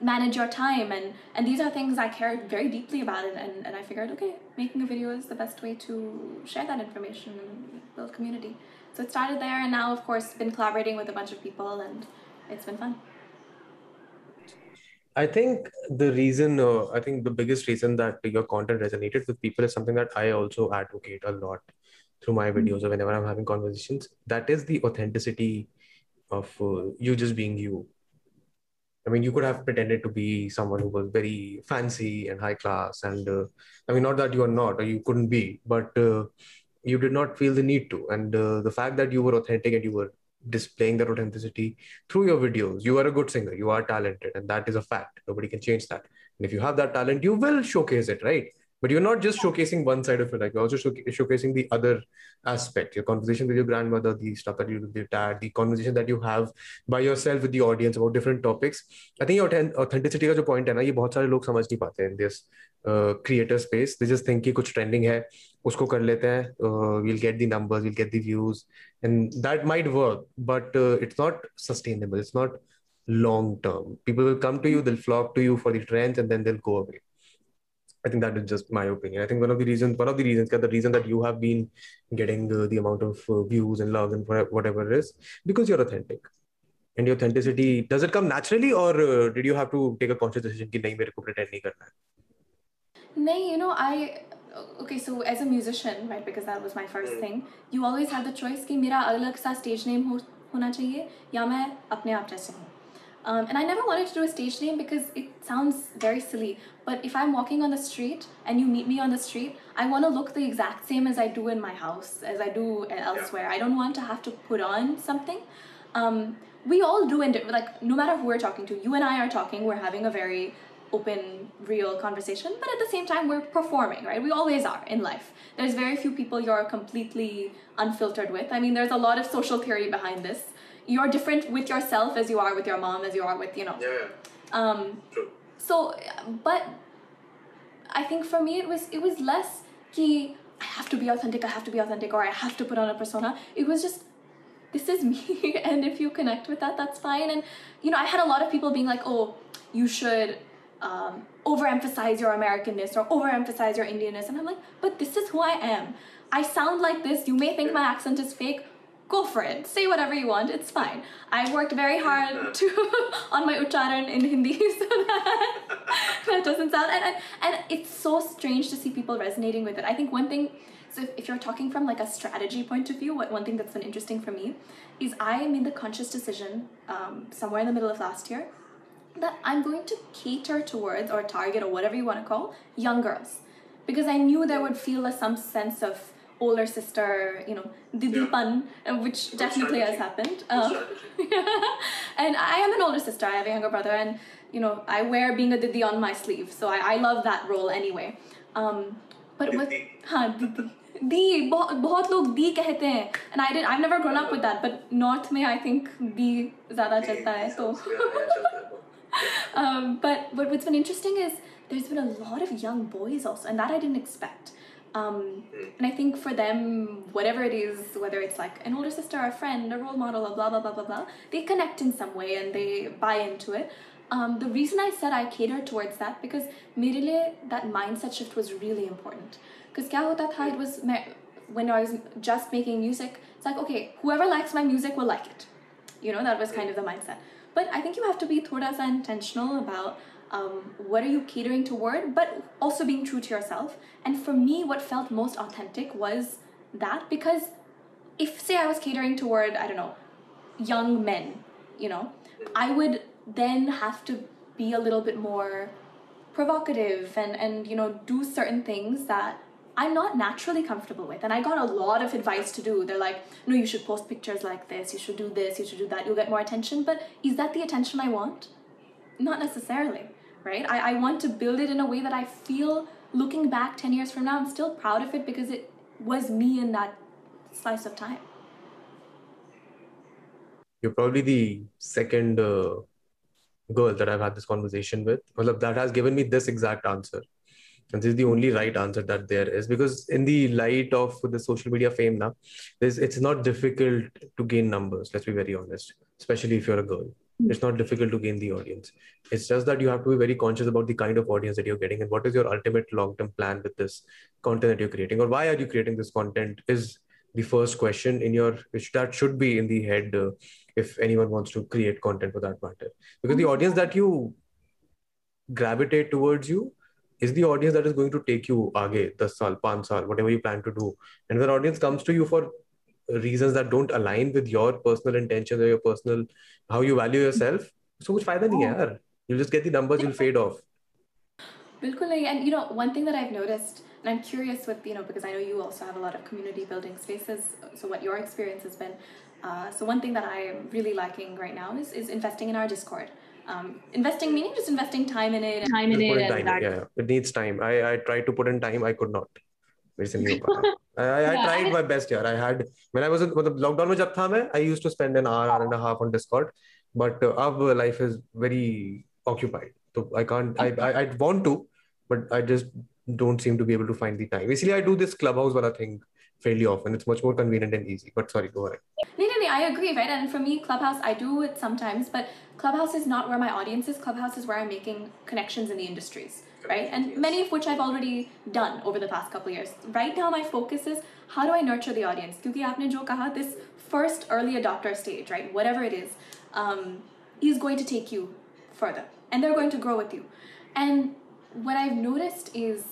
manage your time? And, and these are things I cared very deeply about. It, and, and I figured, okay, making a video is the best way to share that information and build community. So it started there, and now, of course, been collaborating with a bunch of people, and it's been fun. I think the reason, uh, I think the biggest reason that your content resonated with people is something that I also advocate a lot through my videos or whenever I'm having conversations. That is the authenticity of uh, you just being you. I mean, you could have pretended to be someone who was very fancy and high class, and uh, I mean, not that you are not or you couldn't be, but uh, you did not feel the need to. And uh, the fact that you were authentic and you were displaying that authenticity through your videos. You are a good singer, you are talented, and that is a fact. Nobody can change that. And if you have that talent, you will showcase it, right? But you're not just showcasing one side of it, like you're also showcasing the other aspect, your conversation with your grandmother, the stuff that you do with your dad, the conversation that you have by yourself with the audience about different topics. I think your authenticity का जो point है ना ये बहुत सारे लोग समझ नहीं पाते in this uh, creator space. They just think कि कुछ trending है, उसको कर लेते हैं, uh, we'll get the numbers, we'll get the views, and that might work, but uh, it's not sustainable. It's not long term. People will come to you, they'll flock to you for the trends, and then they'll go away. I think that is just my opinion. I think one of the reasons, one of the reasons, the reason that you have been getting uh, the amount of uh, views and love and whatever it is, because you're authentic. And your authenticity, does it come naturally or uh, did you have to take a conscious decision कि नहीं मेरे को pretend नहीं करना है? नहीं, you know, I okay, so as a musician, right, because that was my first thing, you always have the choice कि मेरा अलग सा stage name हो होना चाहिए या मैं अपने आप जैसे हूँ. um, and I never wanted to do a stage name because it sounds very silly. But if I'm walking on the street and you meet me on the street, I want to look the exact same as I do in my house, as I do elsewhere. I don't want to have to put on something. Um, we all do, and like no matter who we're talking to, you and I are talking, we're having a very open, real conversation, but at the same time, we're performing, right? We always are in life. There's very few people you're completely unfiltered with. I mean, there's a lot of social theory behind this you're different with yourself as you are with your mom, as you are with, you know. Yeah. Um, True. So, but I think for me, it was it was less ki I have to be authentic, I have to be authentic, or I have to put on a persona. It was just this is me, and if you connect with that, that's fine. And you know, I had a lot of people being like, "Oh, you should." Um, overemphasize your Americanness or overemphasize your Indianness. And I'm like, but this is who I am. I sound like this. You may think my accent is fake go for it. Say whatever you want. It's fine. I worked very hard to on my ucharan in Hindi so that that doesn't sound and, and and it's so strange to see people resonating with it. I think one thing So if, if you're talking from like a strategy point of view, what one thing that's been interesting for me is I made the conscious decision um, somewhere in the middle of last year that I'm going to cater towards or target or whatever you want to call young girls because I knew there would feel a, some sense of older sister, you know, didipan, uh, which definitely has happened. Uh, and I am an older sister. I have a younger brother, and you know, I wear being a didi on my sleeve, so I, I love that role anyway. Um, but with हाँ दीदी दी बहुत बहुत लोग दी कहते हैं and I did I've never grown up with that but north में I think दी ज़्यादा चलता है so um, but but what's been interesting is there's been a lot of young boys also, and that I didn't expect. Um, and I think for them, whatever it is, whether it's like an older sister, a friend, a role model, a blah blah blah blah blah, they connect in some way and they buy into it. Um, the reason I said I cater towards that because मेरे that mindset shift was really important. Because क्या होता था it was when I was just making music, it's like okay, whoever likes my music will like it. You know that was kind of the mindset. But I think you have to be thoda sa intentional about um, what are you catering toward, but also being true to yourself. And for me, what felt most authentic was that because if, say, I was catering toward, I don't know, young men, you know, I would then have to be a little bit more provocative and, and you know, do certain things that I'm not naturally comfortable with. And I got a lot of advice to do. They're like, no, you should post pictures like this, you should do this, you should do that, you'll get more attention. But is that the attention I want? Not necessarily, right? I, I want to build it in a way that I feel looking back 10 years from now, I'm still proud of it because it was me in that slice of time. You're probably the second uh, girl that I've had this conversation with. Well, that has given me this exact answer and this is the only right answer that there is because in the light of the social media fame now it's not difficult to gain numbers let's be very honest especially if you're a girl it's not difficult to gain the audience. It's just that you have to be very conscious about the kind of audience that you're getting and what is your ultimate long-term plan with this content that you're creating? Or why are you creating this content is the first question in your which that should be in the head uh, if anyone wants to create content for that matter. Because the audience that you gravitate towards you is the audience that is going to take you aage 10 saal 5 saal whatever you plan to do. And an audience comes to you for reasons that don't align with your personal intentions or your personal how you value yourself so much fayda nahi hai yaar. You'll just get the numbers you'll fade off. Bilkul and you know one thing that I've noticed and I'm curious with you know because I know you also have a lot of community building spaces so what your experience has been uh, so one thing that I am really liking right now is is investing in our Discord. Um, investing meaning just investing time in it time in it and time, that... yeah. It needs time. I i tried to put in time i could not I, I, I tried my best here. I had when I was in the lockdown में जब था मैं I used to spend an hour, hour and a half on Discord, but uh, अब life is very occupied. So I can't. I, I I want to, but I just don't seem to be able to find the time. Basically, I do this clubhouse wala thing fairly often. It's much more convenient and easy. But sorry, go ahead. No, no, no, I agree, right? And for me, Clubhouse, I do it sometimes, but Clubhouse is not where my audience is. Clubhouse is where I'm making connections in the industries, right? And many of which I've already done over the past couple years. Right now, my focus is how do I nurture the audience? Because aapne jo kaha, this first early adopter stage, right? Whatever it is, um, is going to take you further, and they're going to grow with you. And what I've noticed is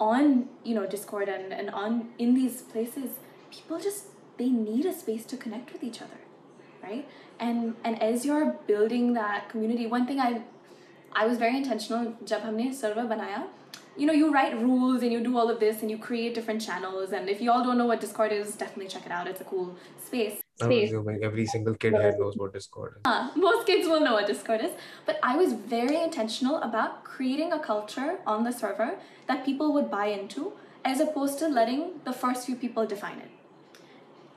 on you know discord and, and on in these places people just they need a space to connect with each other right and and as you're building that community one thing i i was very intentional jab humne server banaya you know you write rules and you do all of this and you create different channels and if you all don't know what discord is definitely check it out it's a cool space assuming every single kid here knows what Discord is. Uh, most kids will know what Discord is. But I was very intentional about creating a culture on the server that people would buy into as opposed to letting the first few people define it.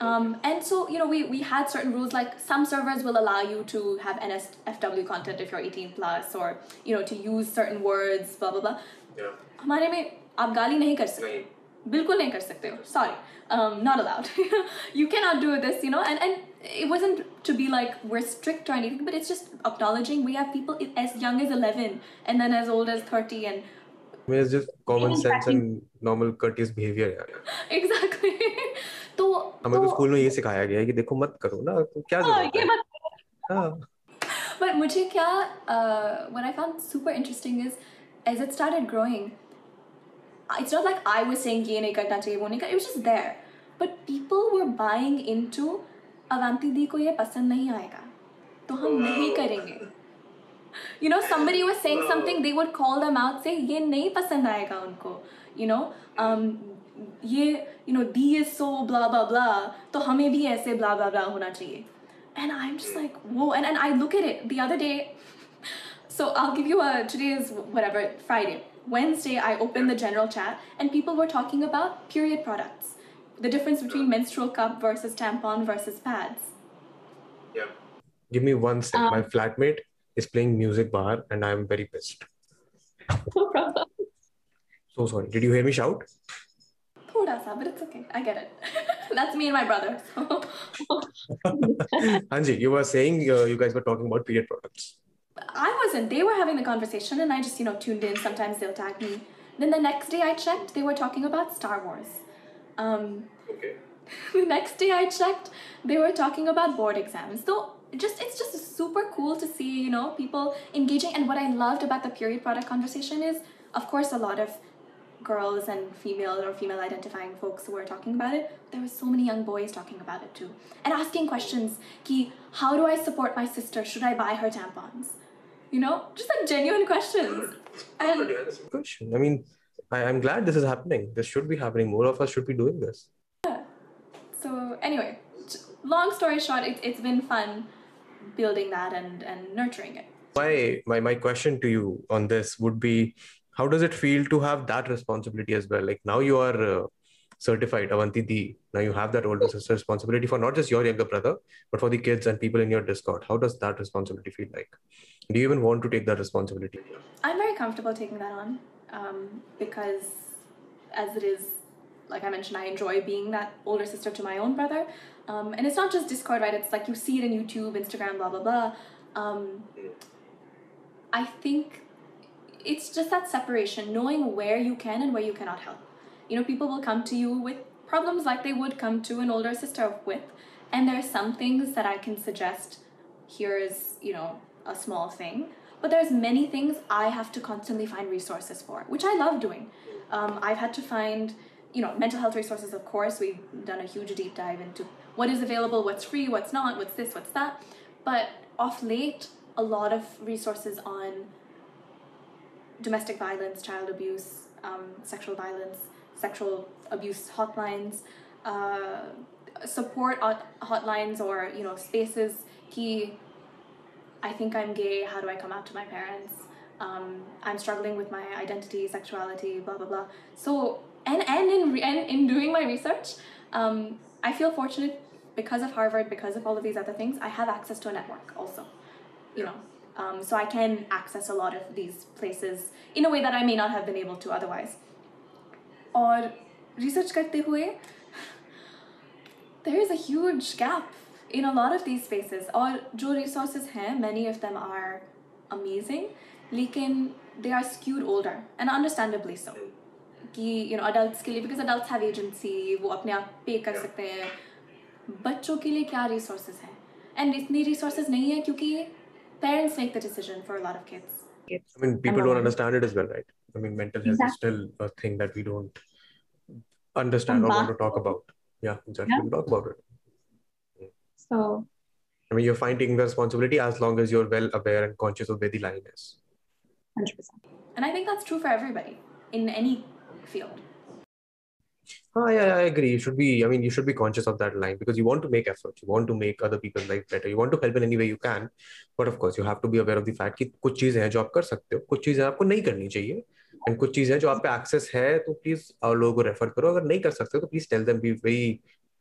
Um, and so, you know, we, we had certain rules like some servers will allow you to have NSFW content if you're 18 plus or, you know, to use certain words, blah, blah, blah. Yeah. हमारे में आप गाली नहीं कर सकते बिल्कुल नहीं कर सकते हो sorry um, not allowed you cannot do this you know and and it wasn't to be like we're strict or anything but it's just acknowledging we have people as young as 11 and then as old as 30 and I mean, it's just common sense and normal courteous behavior exactly तो हमें तो, तो school में ये सिखाया गया है कि देखो मत करो ना तो क्या हाँ, आ, ये मत बट हाँ। मुझे क्या when I found super interesting is as it started growing it's not like I was saying ये नहीं करना चाहिए वो नहीं करना it was just there but people were buying into Avanti दी को ये पसंद नहीं आएगा तो हम oh. नहीं करेंगे। You know somebody was saying something they would call them out say ये नहीं पसंद आएगा उनको. You know um, um, ये you know D is so blah blah blah तो हमें भी ऐसे blah blah blah होना चाहिए and I'm just like whoa and, and I look at it the other day so I'll give you a today is whatever Friday Wednesday I opened the general chat and people were talking about period products the difference between menstrual cup versus tampon versus pads Yeah. Give me one sec. Um, My flatmate is playing music bar and I'm very pissed. No problem. So sorry. Did you hear me shout? But it's okay. I get it. That's me and my brother. So Anji, you were saying uh, you guys were talking about period products. I wasn't. They were having the conversation, and I just, you know, tuned in. Sometimes they'll tag me. Then the next day I checked, they were talking about Star Wars. Um, Okay. the next day I checked, they were talking about board exams. So just it's just super cool to see, you know, people engaging. And what I loved about the period product conversation is, of course, a lot of girls and female or female identifying folks who were talking about it. There were so many young boys talking about it too. And asking questions, ki, how do I support my sister? Should I buy her tampons? You know, just like genuine questions. And That's a good question. I mean, I, I'm glad this is happening. This should be happening. More of us should be doing this. yeah. so anyway, long story short, it, it's been fun building that and, and nurturing it. My, my my question to you on this would be how does it feel to have that responsibility as well? Like now you are uh, certified Avanti D. Now you have that older sister responsibility for not just your younger brother, but for the kids and people in your Discord. How does that responsibility feel like? Do you even want to take that responsibility? I'm very comfortable taking that on um, because, as it is, like I mentioned, I enjoy being that older sister to my own brother. Um, and it's not just Discord, right? It's like you see it in YouTube, Instagram, blah, blah, blah. Um, I think it's just that separation, knowing where you can and where you cannot help. You know, people will come to you with problems like they would come to an older sister with. And there are some things that I can suggest here is, you know, a small thing. But there's many things I have to constantly find resources for, which I love doing. Um, I've had to find, you know, mental health resources, of course. We've done a huge deep dive into what is available, what's free, what's not, what's this, what's that. But off late, a lot of resources on domestic violence, child abuse, um, sexual violence, sexual abuse hotlines, uh, support hotlines, or you know spaces. He, I think I'm gay. How do I come out to my parents? Um, I'm struggling with my identity, sexuality, blah blah blah. So and and in re- and in doing my research, um, I feel fortunate because of Harvard, because of all of these other things. I have access to a network also, you know. Um, so I can access a lot of these places in a way that I may not have been able to otherwise. और research करते हुए there is a huge gap in a lot of these spaces और जो resources हैं many of them are amazing लेकिन they are skewed older and understandably so कि you know adults के लिए because adults have agency वो अपने आप पे कर सकते हैं बच्चों के लिए क्या resources हैं and इतनी resources नहीं है क्योंकि parents make the decision for a lot of kids I mean, people don't understand it as well, right? I mean, mental health is still a thing that we don't understand or want to talk about. Yeah, exactly. Yeah. We talk about it. So I mean, you're finding the responsibility as long as you're well aware and conscious of where the line is. hundred percent. and I think that's true for everybody in any field Oh, yeah, I agree. You should be, I mean, you should be conscious of that line because you want to make efforts. You want to make other people's life better. You want to help in any way you can. But of course, you have to be aware of the fact कि कुछ चीजें हैं जो आप कर सकते हो कुछ चीजें आपको नहीं करनी चाहिए एंड कुछ चीजें जो आप पे एक्सेस है तो प्लीज और लोगों को रेफर करो अगर नहीं कर सकते तो please tell them be very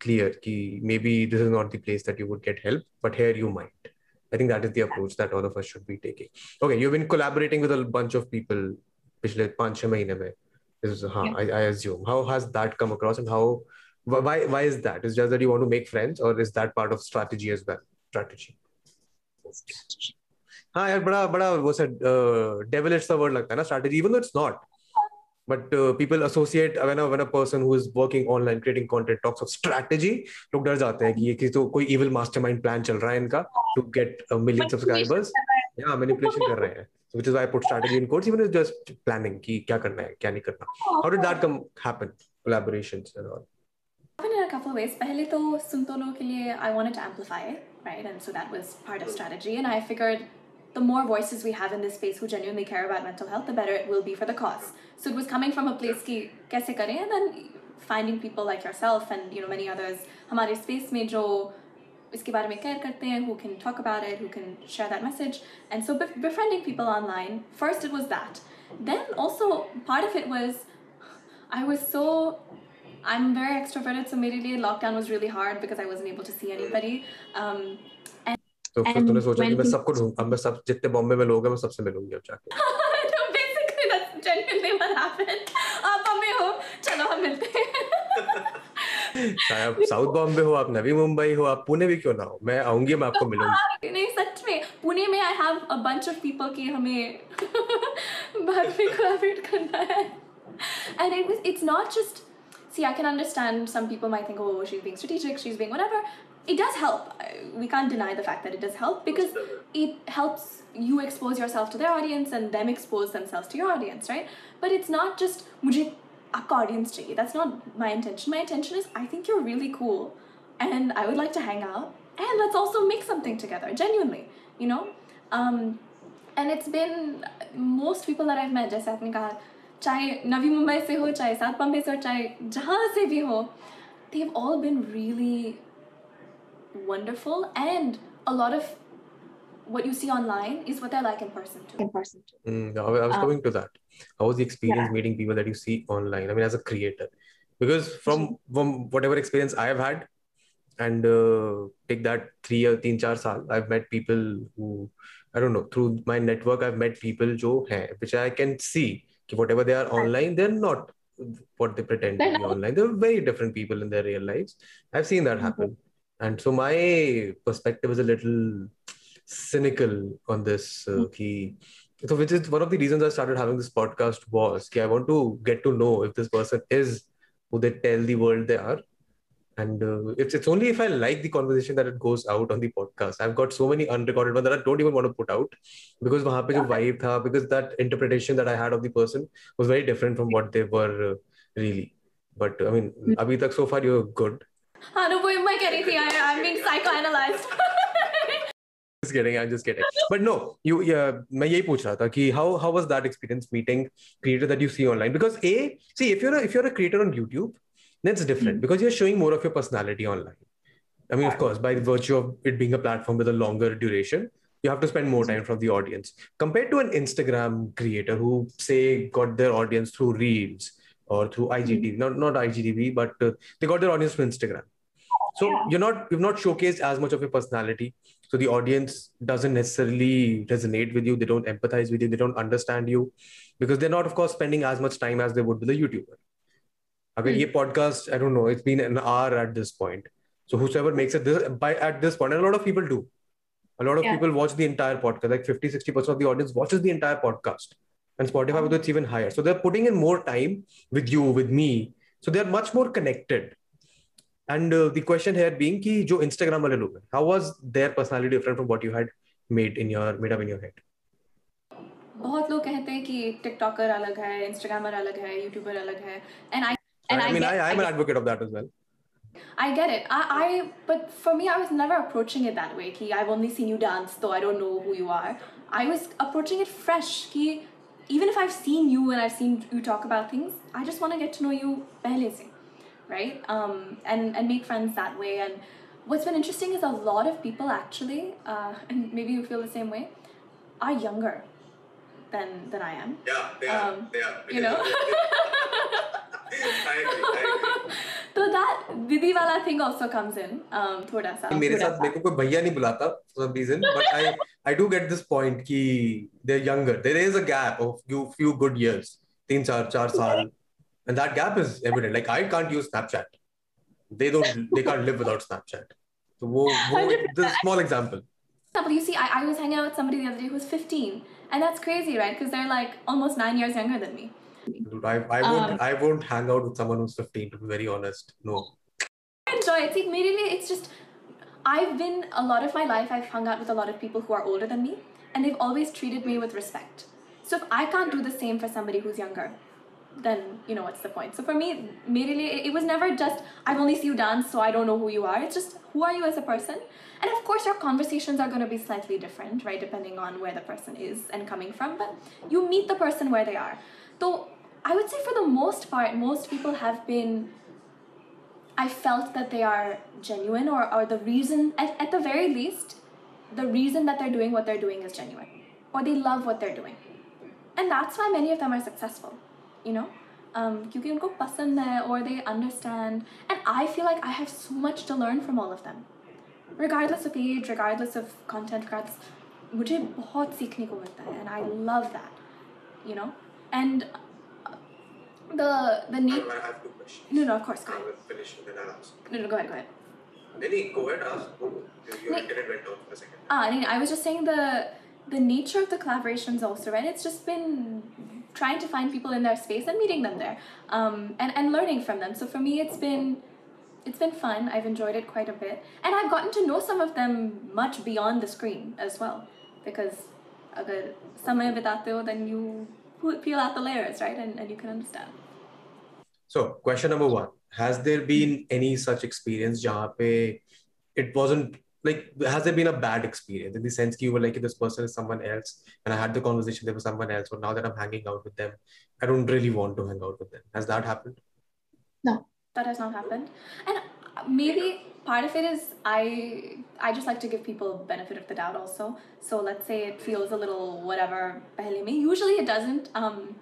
clear कि maybe this is not the place that you would get help but here you might I think that is the approach that all of us should be taking. Okay, you've been collaborating with a bunch of people पिछले पाँच छह महीने में. is huh, yeah. I, I assume. How has that come across and how why why is that? Is just that you want to make friends or is that part of strategy as well? Strategy. हाँ यार बड़ा बड़ा वो सा devilish सा word लगता है ना strategy even though it's not but people associate when a when a person who is working online creating content talks of strategy लोग डर जाते हैं कि ये किसी तो कोई इविल मास्टरमाइंड प्लान चल रहा है इनका टू गेट मिलियन सब्सक्राइबर्स या मैनिपुलेशन कर रहे हैं। Which is why I put strategy in quotes. Even it's just planning. कि क्या करना है, क्या नहीं करना. How did that come happen? Collaborations and all. happened in a couple of ways. पहले तो सुनतोलो के लिए I wanted to amplify it, right? And so that was part of strategy. And I figured the more voices we have in this space who genuinely care about mental health, the better it will be for the cause. So it was coming from a place की कैसे करें, and then finding people like yourself and you know many others हमारे space में जो इसके बारे में care करते हैं, who can talk about it, who can share that message, and so bef- befriending people online. First, it was that. Then also part of it was I was so I'm very extroverted, so मेरे लिए lockdown was really hard because I wasn't able to see anybody. Um, तो फिर And तूने सोचा कि when मैं you- सबको ढूंढ अब मैं सब जितने बॉम्बे में लोग हैं मैं सबसे मिलूंगी अब जाके no, basically that's genuinely what happened. आप हमें हो, चलो हम मिलते हैं. चाहे आप साउथ बॉम्बे हो आप नवी मुंबई हो आप पुणे भी क्यों ना हो मैं आऊँगी मैं आपको मिलूँगी नहीं सच में पुणे में I have a bunch of people कि हमें बाद में collaborate करना है. And it was, it's not just. See, I can understand some people might think, oh, she's being strategic, she's being whatever. It does help. We can't deny the fact that it does help because it helps you expose yourself to their audience and them expose themselves to your audience, right? But it's not just मुझे आपका audience चाहिए. That's not my intention. My intention is I think you're really cool and I would like to hang out and let's also make something together, genuinely, you know? Um, and it's been most people that I've met, जैसे आपने कहा चाहे नवी मुंबई से हो चाहे south Bombay से हो चाहे जहाँ से भी हो they've all been really wonderful and a lot of what you see online is what they're like in person too. in person too. Mm, I was I was Um, coming to that. How was the experience yeah. meeting people that you see online? I mean, as a creator, because from from whatever experience I have had, and uh, take that three or teen char saal, I've met people who I don't know through my network. I've met people jo hai, which I can see कि whatever they are online, they're not what they pretend They're to be not. online. They're very different people in their real lives. I've seen that happen, and so my perspective is a little cynical on this. Uh, कि so which is one of the reasons I started having this podcast was कि I want to get to know if this person is who they tell the world they are. And uh, it's it's only if I like the conversation that it goes out on the podcast. I've got so many unrecorded ones that I don't even want to put out because वहाँ पे जो vibe था because that interpretation that I had of the person was very different from what they were uh, really. But I mean, अभी तक so far you're good. हाँ no वो मैं कह रही थी I, I'm being psychoanalyzed. just kidding i'm just kidding but no you yeah मैं यही पूछ रहा था कि how how was that experience meeting creator that you see online because a see if you're a, if you're a creator on youtube that's different because you're showing more of your personality online i mean of course by virtue of it being a platform with a longer duration you have to spend more time from the audience compared to an instagram creator who say got their audience through reels or through igtv not not igtv but uh, they got their audience through instagram so Yeah. you're not you've not showcased as much of your personality so the audience doesn't necessarily resonate with you. They don't empathize with you. They don't understand you because they're not of course spending as much time as they would with a youtuber. Okay mm. podcast i don't know. It's been an hour at this point. So whosoever makes it this, by at this point and a lot of people do. A lot of yeah. people watch the entire podcast. Like 50 60% of the audience watches the entire podcast. And spotify oh. with it's even higher. So they're putting in more time with you with me. So they're much more connected. and uh, the question here being कि जो Instagram वाले लोग हैं how was their personality different from what you had made in your made up in your head बहुत लोग कहते हैं कि टिकटॉकर अलग है इंस्टाग्रामर अलग है यूट्यूबर अलग है and I And I, I mean get- I, I'm I an get- advocate of that as well I get it. I, I but for me, I was never approaching it that way. Ki I've only seen you dance, though I don't know who you are. I was approaching it fresh. Ki even if I've seen you and I've seen you talk about things, I just want to get to know you pehle se, right? Um, and and make friends that way. And what's been interesting is a lot of people actually, uh, and maybe you feel the same way, are younger than than I am. yeah they are, Um, they are You know. I agree, I agree. so that didi wala thing also comes in. Um, thoda sa. मेरे thoda साथ sa. मेरे को कोई भैया नहीं बुलाता for some reason but I I do get this point कि they're younger there is a gap of few few good years तीन चार चार साल and that gap is evident like I can't use Snapchat they don't they can't live without Snapchat so वो 100%. this small example example, you see, I, I was hanging out with somebody the other day who was 15, and that's crazy, right? Because they're like almost nine years younger than me. Dude, I, I won't Um, I won't hang out with someone who's 15 to be very honest no I enjoy it. See, maybe it's just I've been a lot of my life, I've hung out with a lot of people who are older than me, and they've always treated me with respect. So if I can't do the same for somebody who's younger, then you know what's the point. So for me, merely it was never just I've only seen you dance, so I don't know who you are. It's just who are you as a person, and of course your conversations are going to be slightly different, right, depending on where the person is and coming from. But you meet the person where they are. So I would say for the most part, most people have been I felt that they are genuine or, or the reason, at, at the very least, the reason that they're doing what they're doing is genuine or they love what they're doing. And that's why many of them are successful, you know? Um, क्योंकि उनको पसंद है or they understand. And I feel like I have so much to learn from all of them. Regardless of age, regardless of content, regardless, मुझे बहुत सीखने को मिलता है and I love that, you know? And uh, the, the need, I have two questions. no, no, of course, go I ahead. will finish and then I'll ask. No, no, go ahead, go ahead. Any go ahead, ask. Your Wait. internet went down for a second. Ah, I, mean, I was just saying the the nature of the collaborations also, right? It's just been trying to find people in their space and meeting them there um, and, and learning from them. So for me, it's been it's been fun. I've enjoyed it quite a bit. And I've gotten to know some of them much beyond the screen as well. Because agar samay bitate ho, then you peel out the layers, right? And, and you can understand. So question number one, has there been any such experience jahan it wasn't like has there been a bad experience in the sense that you were like this person is someone else and I had the conversation there was someone else, but now that I'm hanging out with them, I don't really want to hang out with them. Has that happened? No. That has not happened and uh, maybe part of it is i i just like to give people benefit of the doubt also so let's say it feels a little whatever pehle mein. usually it doesn't um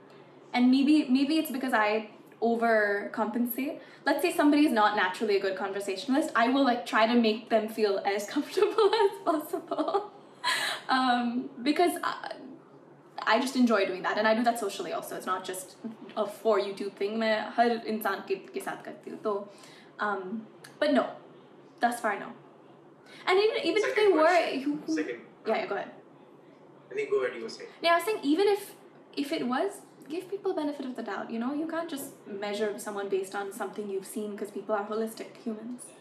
and maybe maybe it's because i overcompensate let's say somebody is not naturally a good conversationalist i will like try to make them feel as comfortable as possible um because I, I just enjoy doing that and I do that socially also it's not just a for YouTube thing मैं हर इंसान के के साथ करती हूँ तो um, but no thus far no and even even if they Second were question. who, who, Second. yeah, yeah go ahead Any go ahead, you were saying. yeah I was saying even if if it was give people benefit of the doubt you know you can't just measure someone based on something you've seen because people are holistic humans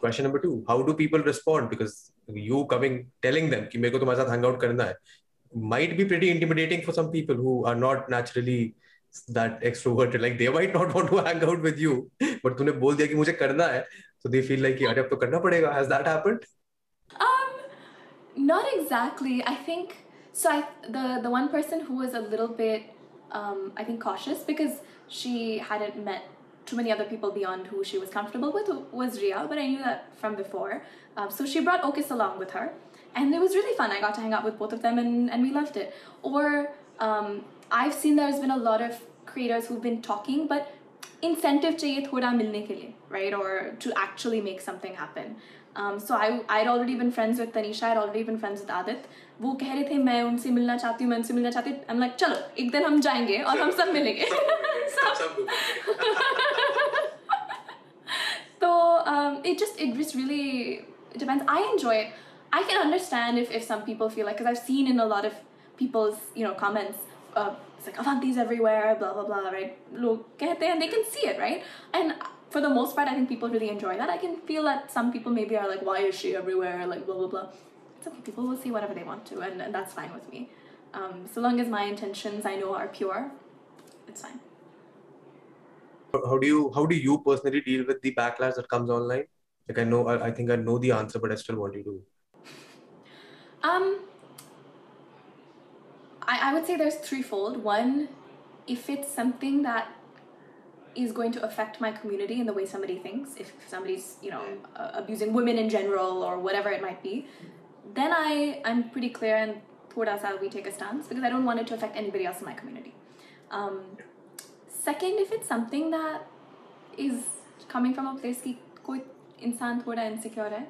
Question number two: How do people respond? Because you coming telling them कि मेरे को तुम्हारे साथ hang out करना है might be pretty intimidating for some people who are not naturally that extroverted. Like they might not want to hang out with you, but तूने बोल दिया कि मुझे करना है, so they feel like कि अरे अब तो करना पड़ेगा. Has that happened? Um, not exactly. I think so I, the the one person who was a little bit um, I think cautious because she hadn't met too many other people beyond who she was comfortable with was Ria, but I knew that from before. Um, so she brought Okis along with her, and it was really fun. I got to hang out with both of them, and, and we loved it. Or um, I've seen there's been a lot of creators who've been talking, but incentive chahiye thoda milne ke liye, right? Or to actually make something happen. Um, so I I'd already been friends with Tanisha, I'd already been friends with Adit. वो कह रहे थे मैं उनसे मिलना चाहती हूँ मैं उनसे मिलना चाहती हूँ I'm like चलो एक दिन हम जाएंगे और हम सब मिलेंगे So- so um, it just it just really depends. I enjoy it. I can understand if, if some people feel like because I've seen in a lot of people's you know comments, uh, it's like Avanti's everywhere, blah blah blah, right? Log कहते हैं, they can see it, right? And for the most part, I think people really enjoy that. I can feel that some people maybe are like, why is she everywhere? Like blah blah blah. It's okay. People will see whatever they want to, and, and that's fine with me. Um, so long as my intentions I know are pure, it's fine. How do you how do you personally deal with the backlash that comes online? Like I know I, I think I know the answer, but I still want you to. Um, I, I would say there's threefold. One, if it's something that is going to affect my community in the way somebody thinks if somebody's you know uh, abusing women in general or whatever it might be then i i'm pretty clear and towards how we take a stance because i don't want it to affect anybody else in my community. Um, second if it's something that is coming from a place insecure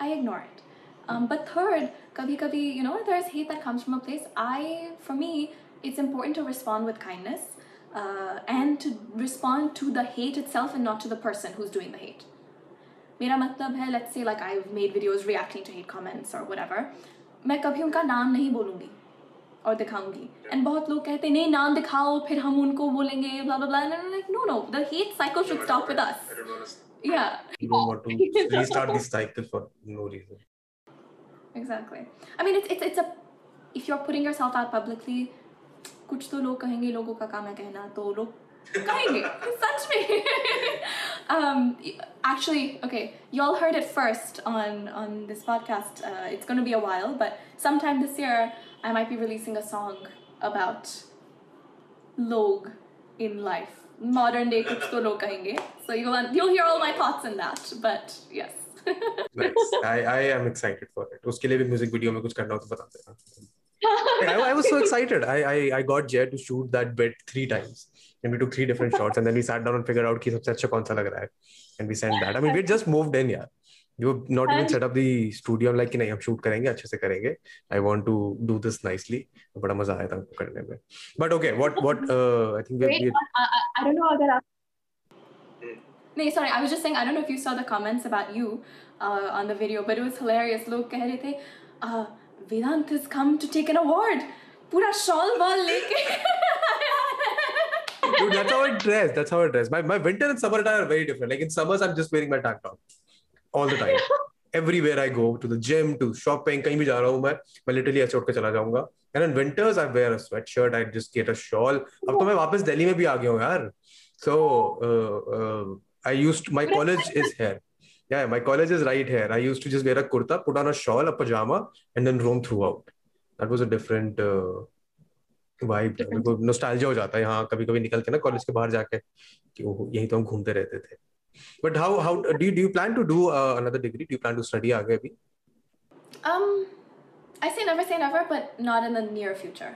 i ignore it. Um, but third kabhi kabhi you know there's hate that comes from a place. I for me it's important to respond with kindness. uh, and to respond to the hate itself and not to the person who's doing the hate. मेरा मतलब है let's say like I've made videos reacting to hate comments or whatever मैं कभी उनका नाम नहीं बोलूँगी और दिखाऊंगी and बहुत लोग कहते हैं नहीं नाम दिखाओ फिर हम उनको बोलेंगे blah blah blah and I'm like no no the hate cycle should stop with us Yeah, You don't want to restart this cycle for no reason. exactly. I mean, it's it's it's a if you're putting yourself out publicly, कुछ तो लोग कहेंगे लोगों का काम है कहना तो लोग कहेंगे सच में. um, actually, okay, y'all heard it first on on this podcast. Uh, it's gonna be a while, but sometime this year I might be releasing a song about log in life. Modern day कुछ तो लोग कहेंगे. So you'll you'll hear all my thoughts in that. But yes. Nice. I, I am excited for it. उसके लिए भी music video में कुछ करना हो तो बता देना. I, I was so excited. I, I I got Jay to shoot that bit three times, and we took three different shots, and then we sat down and figured out कि सबसे अच्छा कौन सा लग रहा है, and we sent that. I mean, we just moved in, yeah. You have not even And- set up the studio. I'm like कि नहीं हम shoot करेंगे अच्छे से करेंगे. I want to do this nicely. बड़ा मजा आया था हमको करने में. But okay, what what uh, I think we, Great. we I, I, I don't know अगर आप No, sorry, I was just saying, I don't know if you saw the comments about you uh, on the video, but it was hilarious. लोग कह रहे थे, uh, Vedant has come to take an award. पूरा shawl ball लेके. Dude, that's how I dress. That's how I dress. My my winter and summer attire are very different. Like in summers, I'm just wearing my tank top all the time. Everywhere I go, to the gym, to shopping, कहीं भी जा रहा हूँ मैं, मैं literally ऐसे उठ के चला जाऊँगा. And in winters, I wear a sweatshirt. I just get a shawl. अब तो मैं वापस दिल्ली में भी आ गया हूँ यार. So uh, uh, I used my college is here. Yeah, my college is right here. I used to just wear a kurta, put on a shawl, a pajama, and then roam throughout. That was a different. Uh, था मेरे को nostalgia हो जाता है यहाँ कभी कभी निकल के ना कॉलेज के बाहर जाके कि ओहो यहीं तो हम घूमते रहते थे but how how do do you plan to do another degree do you plan to study आगे अभी Um, I say never say never, but not in the near future.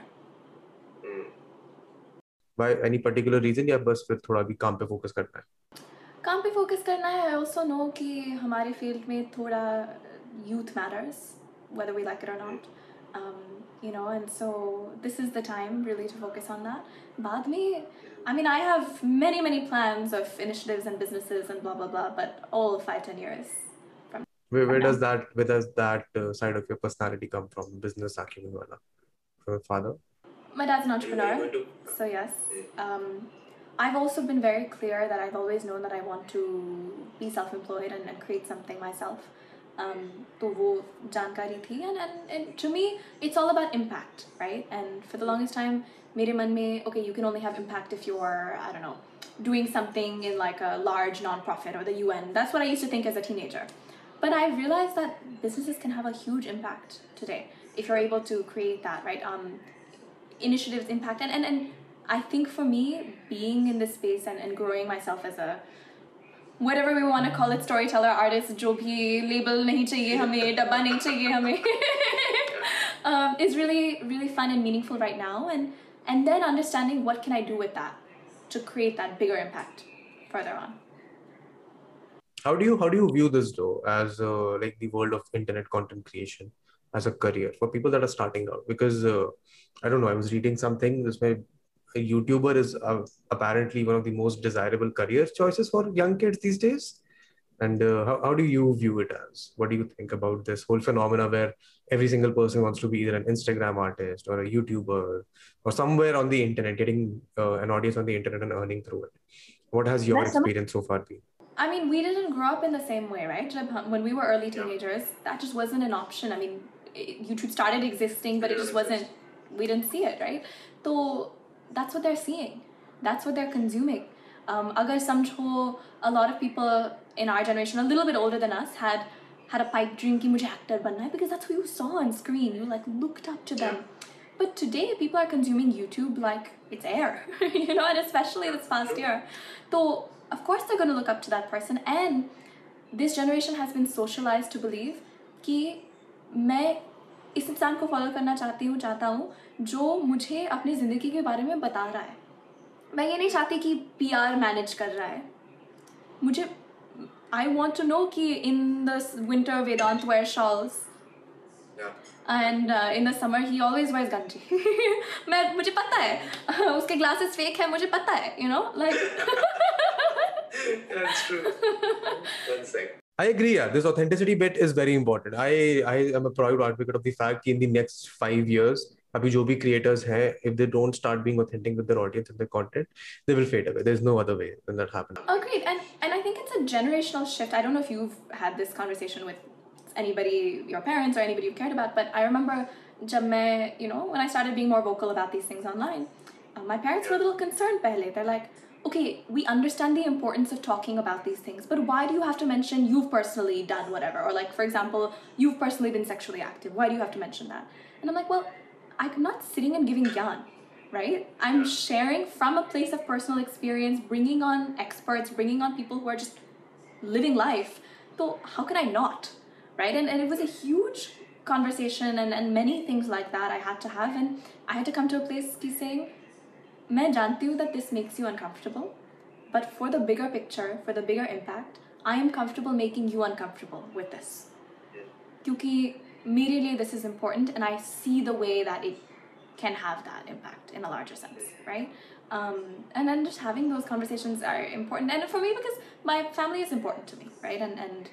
By any particular reason या बस फिर थोड़ा भी काम पे focus करना है काम पे फोकस करना है आई ऑल्सो नो कि हमारे फील्ड में थोड़ा youth matters whether we like it or not um, you know and so this is the time really to focus on that बाद में I mean I have many many plans of initiatives and businesses and blah blah blah but all five ten years where, where does that where does that uh, side of your personality come from business acumen wala from your father My dad's an entrepreneur, so yes. Um, I've also been very clear that I've always known that I want to be self-employed and, and create something myself. Um, तो वो जानकारी थी and, and, and to me it's all about impact, right? And for the longest time, मेरे मन में okay, you can only have impact if you're I don't know doing something in like a large non-profit or the UN. That's what I used to think as a teenager. But I realized that businesses can have a huge impact today if you're able to create that, right? Um, initiatives impact and, and and I think for me being in this space and, and growing myself as a whatever we want to call it storyteller artist जो भी label नहीं चाहिए हमें डब्बा नहीं चाहिए हमें um, is really really fun and meaningful right now and and then understanding what can I do with that to create that bigger impact further on how do you how do you view this though as uh, like the world of internet content creation as a career for people that are starting out because uh, i don't know i was reading something this may a YouTuber is uh, apparently one of the most desirable career choices for young kids these days. And uh, how, how do you view it as? What do you think about this whole phenomena where every single person wants to be either an Instagram artist or a YouTuber or somewhere on the internet, getting uh, an audience on the internet and earning through it? What has your That's experience so far been? I mean, we didn't grow up in the same way, right? When we were early teenagers, that just wasn't an option. I mean, YouTube started existing, but it just wasn't, we didn't see it, right? So that's what they're seeing. That's what they're consuming. Um, agar samjho, a lot of people in our generation, a little bit older than us, had had a pipe dream ki mujhe actor banna hai because that's who you saw on screen. You like looked up to them. But today, people are consuming YouTube like it's air, you know, and especially this past year. So, of course, they're going to look up to that person. And this generation has been socialized to believe कि मैं इस इंसान को follow करना चाहती हूँ चाहता हूँ जो मुझे अपनी ज़िंदगी के बारे में बता रहा है मैं ये नहीं चाहती कि पीआर मैनेज कर रहा है मुझे आई वॉन्ट टू नो कि in the winter Vedant wear shawls and in the summer he always wears ganji मैं मुझे पता है उसके ग्लासेस फेक है मुझे पता है you know like. I agree. Yeah, this authenticity bit is very important. I I am a proud advocate of the fact that in the next five years, अभी जो भी creators हैं if they don't start being authentic with their audience and their content they will fade away there's no other way than that happens Agreed, and and I think it's a generational shift. I don't know if you've had this conversation with anybody, your parents or anybody you cared about, but I remember, jab main, you know, when I started being more vocal about these things online, uh, my parents were a little concerned. Pehle. They're like, okay, we understand the importance of talking about these things, but why do you have to mention you've personally done whatever, or like, for example, you've personally been sexually active? Why do you have to mention that? And I'm like, well, I'm not sitting and giving gyan right? I'm sharing from a place of personal experience, bringing on experts, bringing on people who are just living life. So how can I not, right? And, and it was a huge conversation and, and many things like that I had to have. And I had to come to a place ki saying, मैं जानती हूँ that this makes you uncomfortable, but for the bigger picture, for the bigger impact, I am comfortable making you uncomfortable with this. क्योंकि immediately this is important and I see the way that it can have that impact in a larger sense, right? Um, and then just having those conversations are important. And for me, because my family is important to me, right? And, and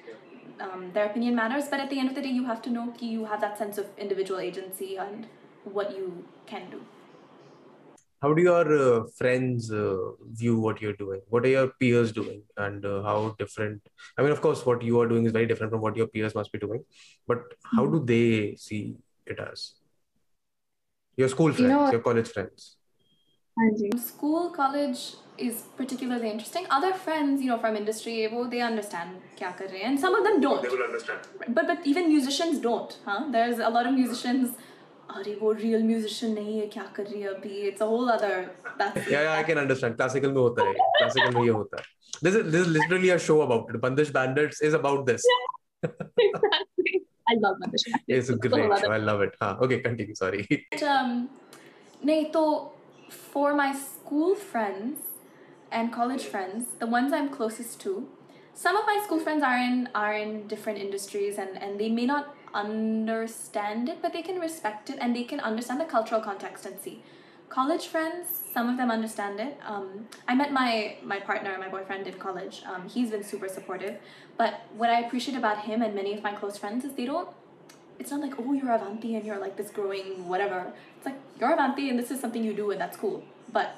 um, their opinion matters. But at the end of the day, you have to know you have that sense of individual agency and what you can do how do your uh, friends uh, view what you're doing? What are your peers doing? And uh, how different i mean of course what you are doing is very different from what your peers must be doing but how do they see it as? Your school friends you know, your college friends. School college is particularly interesting. Other friends you know from industry they understand kya and some of them don't. they will understand. But but even musicians don't huh? There's a lot of musicians अरे वो real musician नहीं है क्या कर रही है अभी it's a whole other that's yeah, yeah i can understand classical में होता है classical में ये होता है this is this is literally a show about it bandish bandits is about this exactly I love Mandish it's a great show i love it huh. okay continue sorry But, um, नहीं तो for my school friends and college friends, the ones I'm closest to, some of my school friends are in are in different industries and and they may not understand it, but they can respect it and they can understand the cultural context and see. College friends, some of them understand it. Um, I met my my partner, my boyfriend in college. Um, he's been super supportive, but what I appreciate about him and many of my close friends is they don't it's not like oh you're Avanti and you're like this growing whatever. It's like you're Avanti and this is something you do and that's cool. But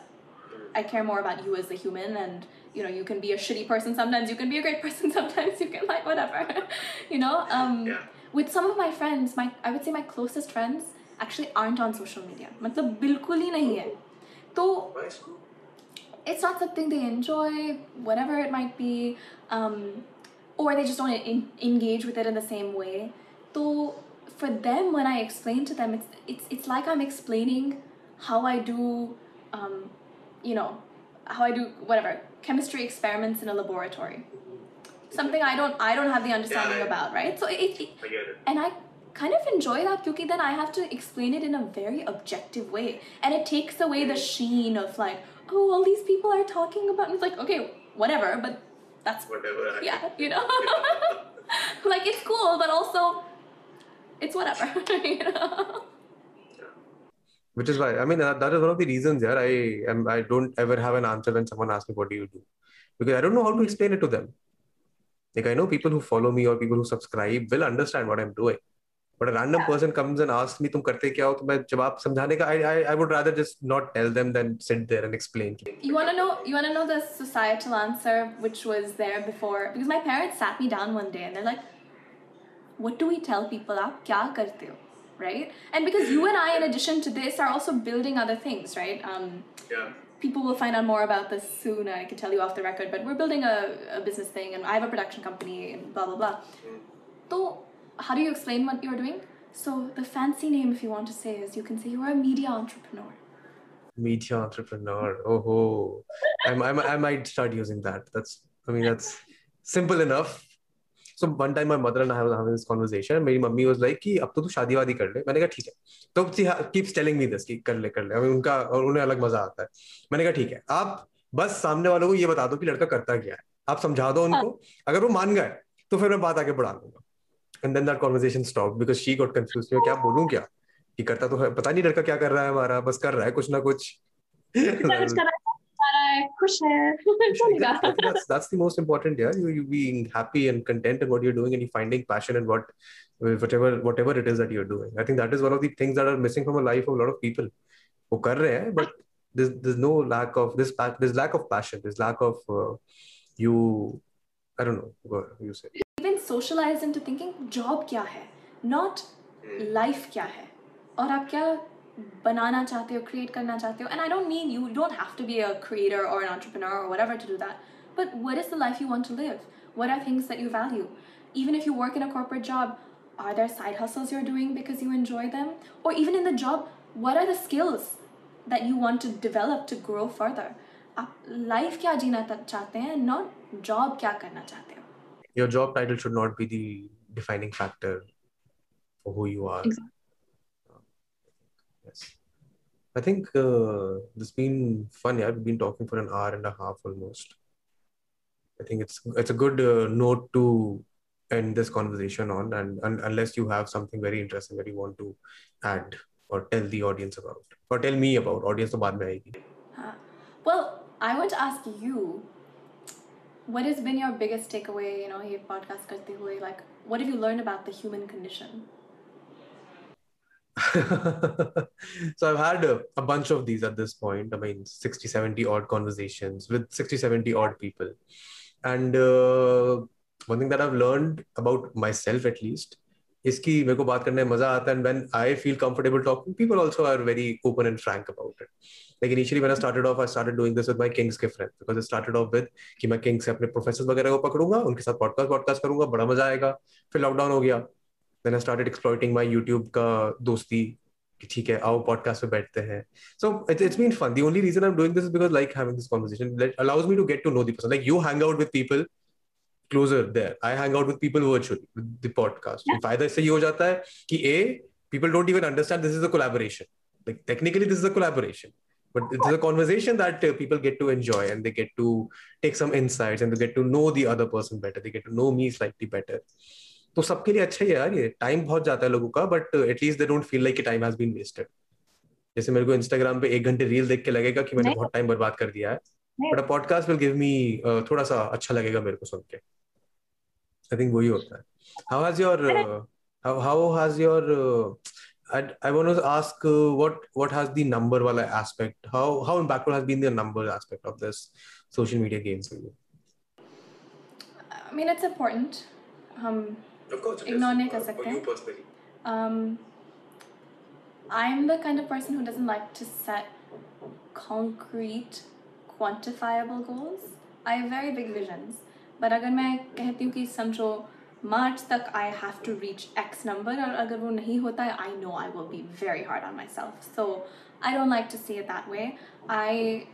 I care more about you as a human and you know you can be a shitty person sometimes you can be a great person sometimes you can like whatever you know um with some of my friends my i would say my closest friends actually aren't on social media. matlab hai it's not something they enjoy whatever it might be um, or they just don't in- engage with it in the same way. so for them when i explain to them it's it's, it's like i'm explaining how i do um, you know how i do whatever chemistry experiments in a laboratory. Something I don't I don't have the understanding Yeah, I- about, right? So it, it it. and I kind of enjoy that because then I have to explain it in a very objective way. And it takes away the mm-hmm. sheen of like, oh, all these people are talking about and it's like, okay, whatever, but that's whatever yeah, you know? like it's cool, but also it's whatever, you know? which is why I mean that, that is one of the reasons yeah I am I don't ever have an answer when someone asks me what do you do because I don't know how to mm-hmm. explain it to them like I know people who follow me or people who subscribe will understand what I'm doing but a random person comes and asks me तुम करते क्या हो तो मैं जवाब समझाने का I, I I would rather just not tell them than sit there and explain You wanna know you wanna know the societal answer which was there before because my parents sat me down one day and they're like, What do we tell people आप क्या करते हो? Right? And because you and I, in addition to this, are also building other things, right? Um, yeah people will find out more about this soon. I can tell you off the record, but we're building a, a business thing and I have a production company and blah blah blah. So how do you explain what you're doing? So the fancy name if you want to say is you can say you're a media entrepreneur. media entrepreneur oh I'm, I'm, I might start using that that's I mean that's simple enough time my mother and I was having this conversation मेरी मम्मी was like कि अब तो तू शादी वादी कर ले मैंने कहा ठीक है तो keeps telling me this कि कर ले कर ले. I उनका और उन्हें अलग मज़ा आता है। मैंने कहा ठीक है आप बस सामने वालों को ये बता दो कि लड़का करता क्या है। आप समझा दो उनको। अगर वो मान गए तो फिर मैं बात आगे बढ़ा लूँगा and then that conversation stop because she got confuse मैं क्या बोलूँ क्या? कि करता तो है पता नहीं लड़का क्या कर रहा है हमारा बस कर रहा है कुछ ना कुछ। कुछ कर रहा है, रहा है खुश है चलेगा that's that's the most important. Yeah, you you being happy and content in what you're doing, and you finding passion in what whatever whatever it is that you're doing. I think that is one of the things that are missing from a life of a lot of people. वो कर रहे हैं, but there's there's no lack of this there's lack of passion. There's lack of uh, you. I don't know what you say. been socialized into thinking job क्या है not life क्या है और आप क्या बनाना चाहते हो create करना चाहते हो and I don't mean you don't have to be a creator or an entrepreneur or whatever to do that but what is the life you want to live what are things that you value even if you work in a corporate job are there side hustles you're doing because you enjoy them or even in the job what are the skills that you want to develop to grow further आप life क्या जीना ता- चाहते हैं not job क्या करना चाहते हो Your job title should not be the defining factor for who you are. Yes. I think uh, this has been fun. Yeah, we've been talking for an hour and a half almost. I think it's it's a good uh, note to end this conversation on, and, and unless you have something very interesting that you want to add or tell the audience about, or tell me about, audience about me mein. Well, I want to ask you, what has been your biggest takeaway? You know, here podcast karte like what have you learned about the human condition? so I've had a, a bunch of these at this point. I mean, 60, 70 odd conversations with 60, 70 odd people. And uh, one thing that I've learned about myself at least is कि मेरे को बात करने में मजा आता है and when I feel comfortable talking, people also are very open and frank about it. Like initially when I started off, I started doing this with my Kings के friends because it started off with कि मैं Kings से अपने professor वगैरह को पकड़ूंगा उनके साथ podcast podcast करूंगा बड़ा मजा आएगा फिर लॉकडाउन हो गया then I started exploiting my YouTube का दोस्ती कि ठीक है आओ पॉडकास्ट पे बैठते हैं so it's it's been fun the only reason I am doing this is because like having this conversation that allows me to get to know the person like you hang out with people closer there i hang out with people virtually with the podcast Yeah. फायदा इससे ये हो जाता है कि a people don't even understand this is a collaboration like technically this is a collaboration but it's a conversation that uh, people get to enjoy and they get to take some insights and they get to know the other person better they get to know me slightly better तो सबके लिए अच्छा ही है यार ये time बहुत जाता है लोगों का but at least they don't feel like time has been wasted जैसे मेरे को इंस्टाग्राम पे एक घंटे रील देख के लगेगा कि मैंने बहुत टाइम बर्बाद कर दिया है but a podcast will give me थोड़ा सा अच्छा लगेगा मेरे को सुन के आई थिंक वही होता है how has your how how has your uh, I, I want to ask uh, what what has the number wala aspect how how impactful has been the number aspect of this social media games for you I mean, it's important. Um, of course Ignore नहीं कर सकते हैं। personally um, I'm the kind of person who doesn't like to set concrete, quantifiable goals. I have very big visions. But अगर मैं कहती हूँ कि समझो मार्च तक I have to reach X number और अगर वो नहीं होता है I know I will be very hard on myself. So I don't like to see it that way. I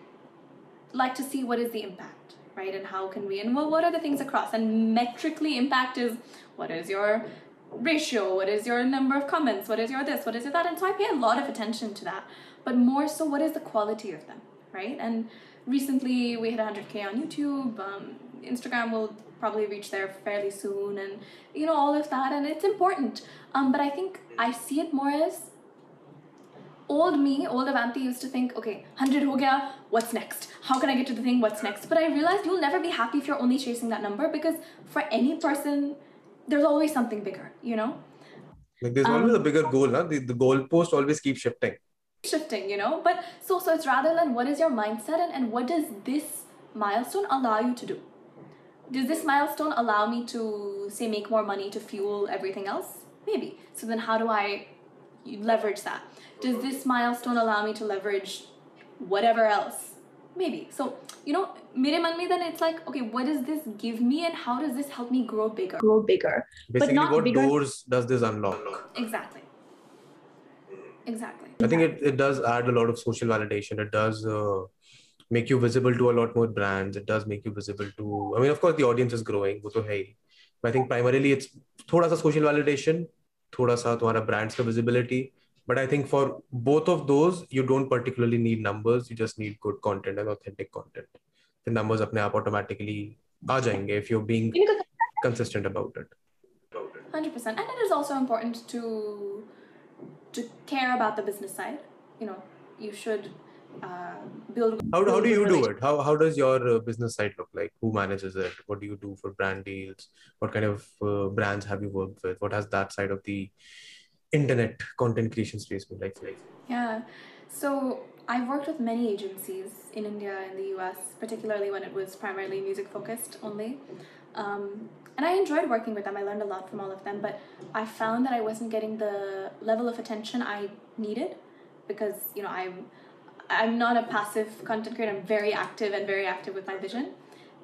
like to see what is the impact, right? And how can we, and well, what are the things across? And metrically, impact is what is your ratio, what is your number of comments, what is your this, what is your that. And so I pay a lot of attention to that. But more so, what is the quality of them, right? And recently we hit 100K on YouTube. Um, Instagram will probably reach there fairly soon, and you know, all of that. And it's important. Um, but I think I see it more as old me, old Avanti used to think, okay, 100 ho gaya, what's next? How can I get to the thing, what's next? But I realized you'll never be happy if you're only chasing that number because for any person, there's always something bigger, you know? like there's Um, always a bigger goal huh? the, the goalpost always keeps shifting Shifting, you know? But so so it's rather than what is your mindset and, and what does this milestone allow you to do? Does this milestone allow me to say make more money to fuel everything else? Maybe. So then how do I leverage that? Does this milestone allow me to leverage whatever else? Maybe. So, you know, mere man mein then it's like, okay, what does this give me and how does this help me grow bigger? grow bigger. Basically not what bigger- doors does this unlock? Exactly. Exactly. i think it, it does add a lot of social validation. It does uh, make you visible to a lot more brands. It does make you visible to i mean of course the audience is growing. wo to hai but i think primarily it's thoda sa social validation thoda sa tumhara brands ka visibility. But i think for both of those you don't particularly need numbers. You just need good content and authentic content the numbers apne aap automatically aa jayenge if you're being consistent about it Hundred percent, and it is also important to to care about the business side. You know, you should uh, build. How, do- how do you do it? How, how does your uh, business side look like? Who manages it? What do you do for brand deals? What kind of uh, brands have you worked with? What has that side of the internet content creation space been like? for? Yeah. So I've worked with many agencies in India and the US, particularly when it was primarily music focused only. Um, and I enjoyed working with them. I learned a lot from all of them, but I found that I wasn't getting the level of attention I needed because, you know, I'm I'm not a passive content creator. I'm very active and very active with my vision.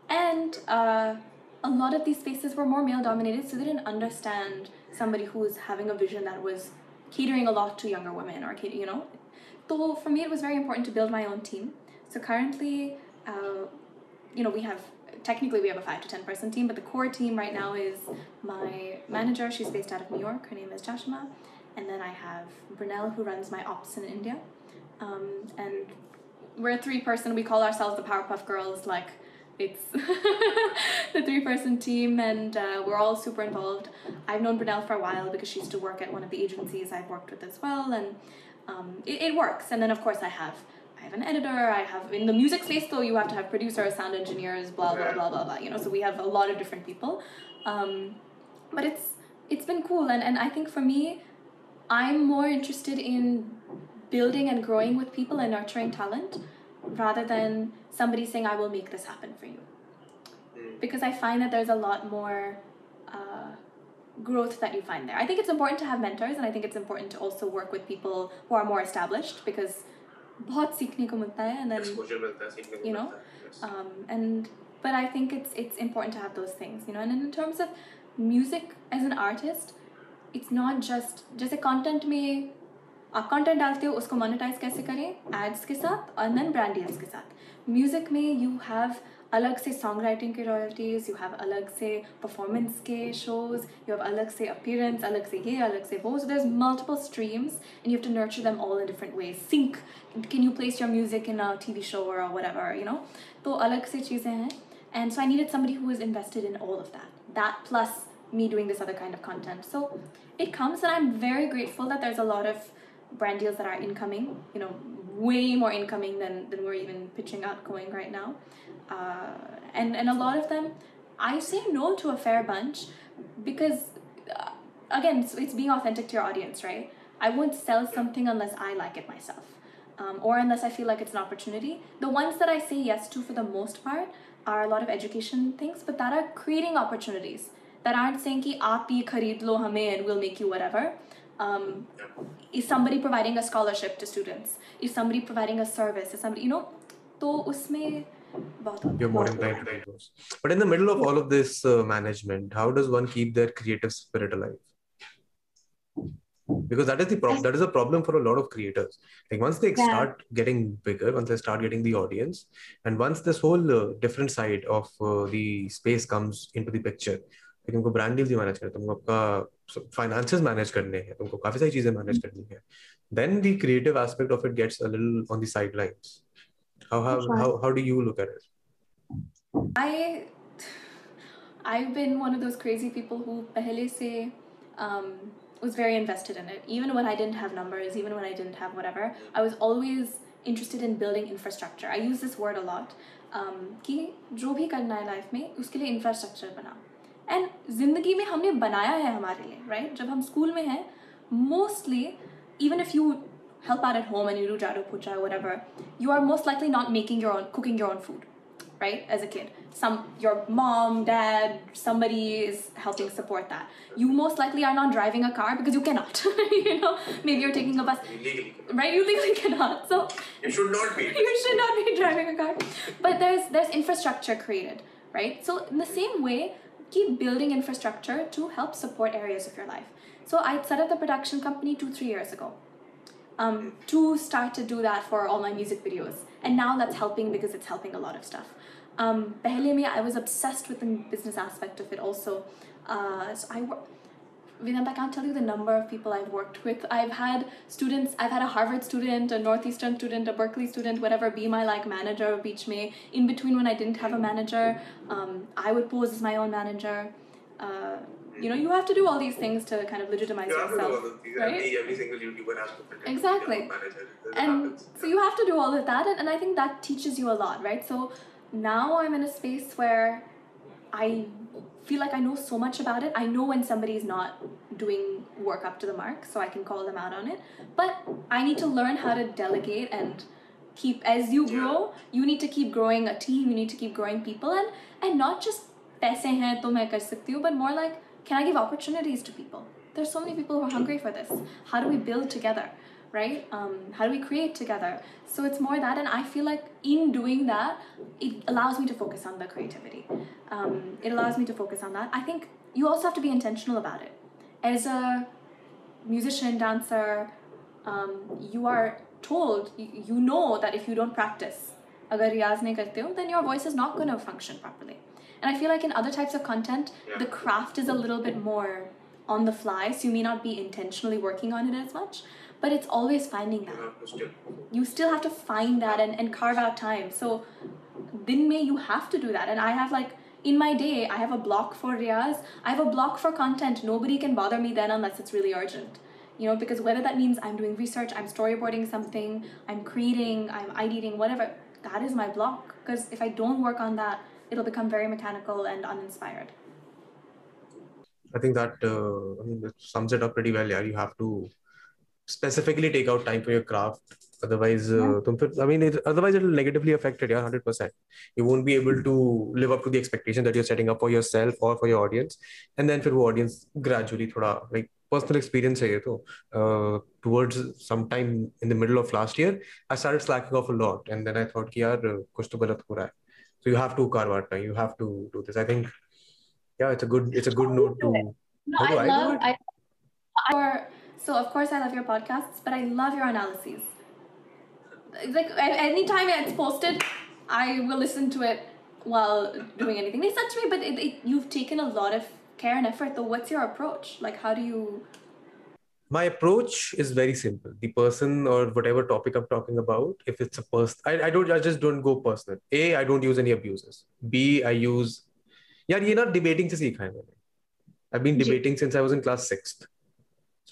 And uh, a lot of these spaces were more male dominated, so they didn't understand somebody who was having a vision that was catering a lot to younger women or you know. So for me, it was very important to build my own team. So currently, uh, you know, we have technically we have a five to ten person team, but the core team right now is my manager. She's based out of New York. Her name is Jashima, and then I have Brunel who runs my ops in India, um, and we're a three person. We call ourselves the Powerpuff Girls. Like it's the three person team, and uh, we're all super involved. I've known Brunel for a while because she used to work at one of the agencies I've worked with as well, and um, it, it works. And then of course I have I have an editor. I have in the music space though you have to have producers, sound engineers, blah blah blah blah blah. You know, so we have a lot of different people. Um, but it's it's been cool, and and I think for me, I'm more interested in building and growing with people and nurturing talent rather than somebody saying I will make this happen for you. Because I find that there's a lot more growth that you find there. I think it's important to have mentors, and I think it's important to also work with people who are more established because बहुत सीखने को मिलता है and then you know um, and but I think it's it's important to have those things you know and in terms of music as an artist it's not just जैसे content में आप content डालते हो उसको monetise कैसे करें ads के साथ और देन ब्रांड डील्स के साथ म्यूजिक में यू हैव अलग से सॉन्ग राइटिंग के रॉयल्टीज यू हैव अलग से परफॉर्मेंस के शोज यू हैव अलग से अपीयरेंस अलग से ये अलग से वो so there multiple streams and you have to nurture them all in different ways sync can you place your music in a TV show और व्हाटएवर यू नो तो अलग से चीज़ें हैं and so I needed somebody who was invested in all of that. That plus me doing this other kind of content. So it comes, and I'm very grateful that there's a lot of brand deals that are incoming. You know, way more incoming than than we're even pitching out going right now. Uh, and and a lot of them, I say no to a fair bunch because uh, again, it's, it's being authentic to your audience, right? I won't sell something unless I like it myself. Um, or unless I feel like it's an opportunity. The ones that I say yes to for the most part are a lot of education things, but that are creating opportunities that aren't saying ki aap ye khareed lo and we'll make you whatever Um, is somebody providing a scholarship to students? Is somebody providing a service? Is somebody you know? तो उसमें बहुत You're more inclined to do those. But in the middle of all of this uh, management, how does one keep their creative spirit alive? Because that is the problem. That is a problem for a lot of creators. Like once they Yeah. start getting bigger, once they start getting the audience, and once this whole uh, different side of uh, the space comes into the picture, like तुमको brand deals भी manage करना है, तुमको आपका finances manage करने हैं, तुमको काफ़ी सारी चीज़ें manage करनी है. Then the creative aspect of it gets a little on the sidelines. How have Sure. how how do you look at it? I I've been one of those crazy people who pehle se um, was very invested in it. Even when I didn't have numbers, even when I didn't have whatever, I was always interested in building infrastructure. I use this word a lot. Um, कि जो भी करना है life में उसके लिए infrastructure बना and जिंदगी में हमने बनाया है हमारे लिए राइट right? जब हम स्कूल में हैं mostly even if you help out at home and you do jadu puja or whatever, you are most likely not making your own, cooking your own food, right? As a kid, some your mom, dad, somebody is helping support that. You most likely are not driving a car because you cannot. you know, maybe you're taking a bus, Legally. right? You legally cannot. So You should not be. you should not be driving a car. But there's there's infrastructure created, right? So in the same way, keep building infrastructure to help support areas of your life. So I set up the production company two three years ago. Um, to start to do that for all my music videos, and now that's helping because it's helping a lot of stuff. Um, I was obsessed with the business aspect of it also. Uh, so I work. Vedant, I can't tell you the number of people I've worked with. I've had students, I've had a Harvard student, a Northeastern student, a Berklee student, whatever, be my like manager of Beach May. In between when I didn't have a manager, um, I would pose as my own manager. Uh, you know you have to do all these things to kind of legitimize You have to do yourself all those things. right? Every, every single YouTuber has to Exactly. to be a manager. And so you have to do all of that and, and i think that teaches you a lot right so now i'm in a space where i feel like i know so much about it. I know when somebody's not doing work up to the mark so i can call them out on it. But i need to learn how to delegate and keep as you grow you need to keep growing a team you need to keep growing people and and not just paise hain to main kar sakti hu, but more like can i give opportunities to people? There's so many people who are hungry for this. How do we build together right? Um, how do we create together? So it's more that and i feel like in doing that it allows me to focus on the creativity. Um, it allows me to focus on that. I think you also have to be intentional about it. As a musician dancer um, you are told you, know that if you don't practice then your voice is not going to function properly. And i feel like in other types of content the craft is a little bit more on the fly so you may not be intentionally working on it as much but it's always finding that. You still have to find that and, and carve out time. So din may you have to do that. And i have like in my day i have a block for riyaz. I have a block for content. Nobody can bother me then unless it's really urgent. You know because whether that means i'm doing research i'm storyboarding something i'm creating i'm ideating whatever that is my block. Because if i don't work on that it'll become very mechanical and uninspired. I think that uh, I mean that sums it up pretty well. Yeah, you have to specifically take out time for your craft. Otherwise, uh, तुम फिर- I mean, it, otherwise it will negatively affect it. Yeah, hundred percent. You won't be able to live up to the expectation that you're setting up for yourself or for your audience, and then फिर वो audience gradually थोड़ा like personal experience है ये तो. Uh, towards sometime in the middle of last year, I started slacking off a lot, and then I thought कि यार uh, कुछ तो गलत हो रहा है. So you have to carve out time. You have to do this. I think, yeah, it's a good it's a good note to. No, How do I I do love. it? I or so of course I love your podcasts, but I love your analyses. Like anytime it's posted, I will listen to it while doing anything. It's not to me, but it, it, you've taken a lot of care and effort. So what's your approach? Like how do you? My approach is very simple. The person or whatever topic I'm talking about, if it's a person, I, I don't, I just don't go personal. A, I don't use any abusers. B, I use, yeah, you're not debating to see kind. I've been debating since I was in class sixth.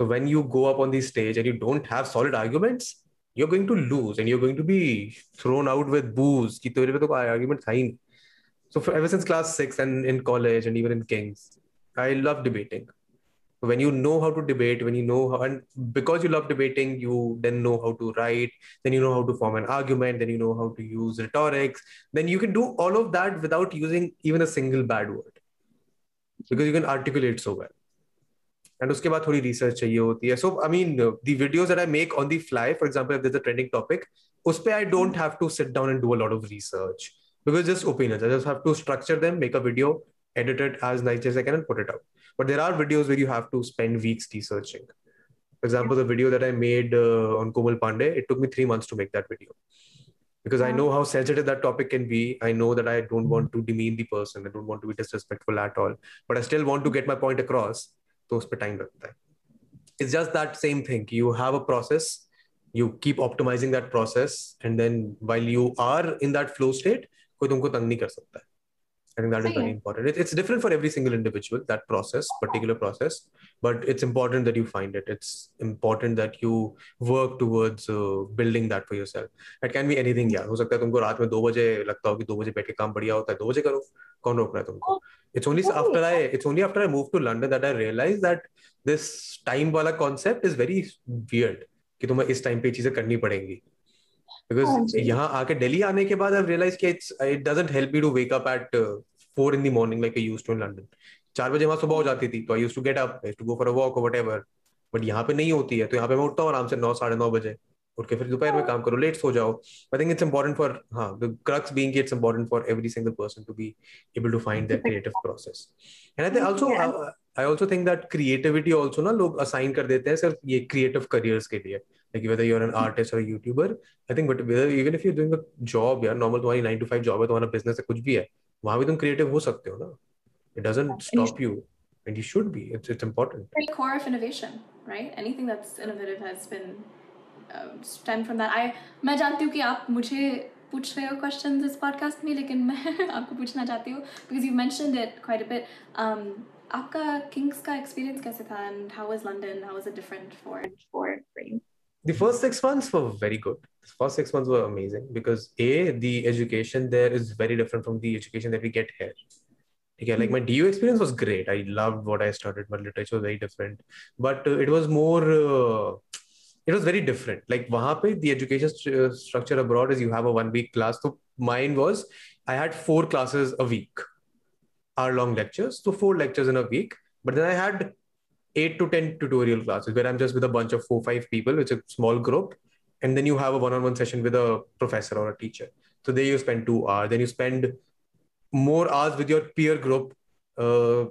So when you go up on the stage and you don't have solid arguments, you're going to lose and you're going to be thrown out with boos. Ki tere pe to argument tha hi. So for, ever since class six and in college and even in Kings, I love debating. When you know how to debate, when you know how, and because you love debating, you then know how to write, then you know how to form an argument, then you know how to use rhetorics, then you can do all of that without using even a single bad word because you can articulate so well. and उसके बाद थोड़ी research चाहिए होती है so I mean uh, the videos that I make on the fly for example if there's a trending topic उस पे I don't have to sit down and do a lot of research because just opinions I just have to structure them make a video edit it as nice as I can and put it out but there are videos where you have to spend weeks researching. For example, the video that I made uh, on Komal Pandey, it took me three months to make that video because I know how sensitive that topic can be. I know that I don't want to demean the person. I don't want to be disrespectful at all, but I still want to get my point across. तो उस पर time लगता है। It's just that same thing you have a process you keep optimizing that process and then while you are in that flow state कोई तुमको तंग नहीं कर सकता। है I think that is Right. very important. It, it's different for every single individual, that process, particular process, but it's important that you find it. It's important that you work towards uh, building that for yourself. It can be anything, यार. हो सकता है तुमको रात में दो बजे लगता हो कि दो बजे बैठ के काम बढ़िया होता है दो बजे करो कौन रोक रहा है तुमको it's only Oh, after I it's only after I moved to London that I realized that this time वाला concept is very weird कि तुम्हें इस time पे ये चीजें करनी पड़ेंगी बिकॉज़ हाँ यहाँ आके दिल्ली आने के बाद आई रियलाइज़ किया it's it doesn't help me to wake up at four in the morning like I use to in London चार बजे वहाँ सुबह हो जाती थी तो I use to get up to go for a walk whatever but यहाँ पे नहीं होती है तो यहाँ पे मैं उठता हूँ आराम से नौ साढ़े बजे उठ के फिर दोपहर में हाँ। काम करो लेट सो जाओ। I think it's important for हाँ the crux being it's important for every single person to be able to find that creative process and I think also I also think that creativity also ना लोग assign कर देते हैं सिर्फ़ ये creative careers के लिए। Like whether you're an artist or a YouTuber I think but whether even if you're doing a job यार normal तुम्हारी nine to five job है तुम्हारा business है कुछ भी है वहाँ भी तुम creative हो सकते हो ना it doesn't you stop you and you should be it's it's important the core of innovation, right? Anything that's innovative has been uh, stemmed from that. I मैं जानती हूँ कि आप मुझे पूछ रहे हो questions इस podcast में लेकिन मैं आपको पूछना चाहती हूँ because you mentioned it quite a bit. Um, आपका किंग्स का एक्सपीरियंस कैसे था and how was London how was it different for for for you? The first six months were very good. The first six months were amazing because a the education there is very different from the education that we get here. Okay, like my DU experience was great. I loved what I started, but literature was very different. But uh, it was more, uh, it was very different. Like wahan the education st- uh, structure abroad is you have a one week class. So mine was I had four classes a week, hour long lectures. So four lectures in a week. But then I had eight to 10 tutorial classes where I'm just with a bunch of four, five people. It's a small group. And then you have a one on one session with a professor or a teacher. So there you spend two hours. Then you spend more hours with your peer group, uh,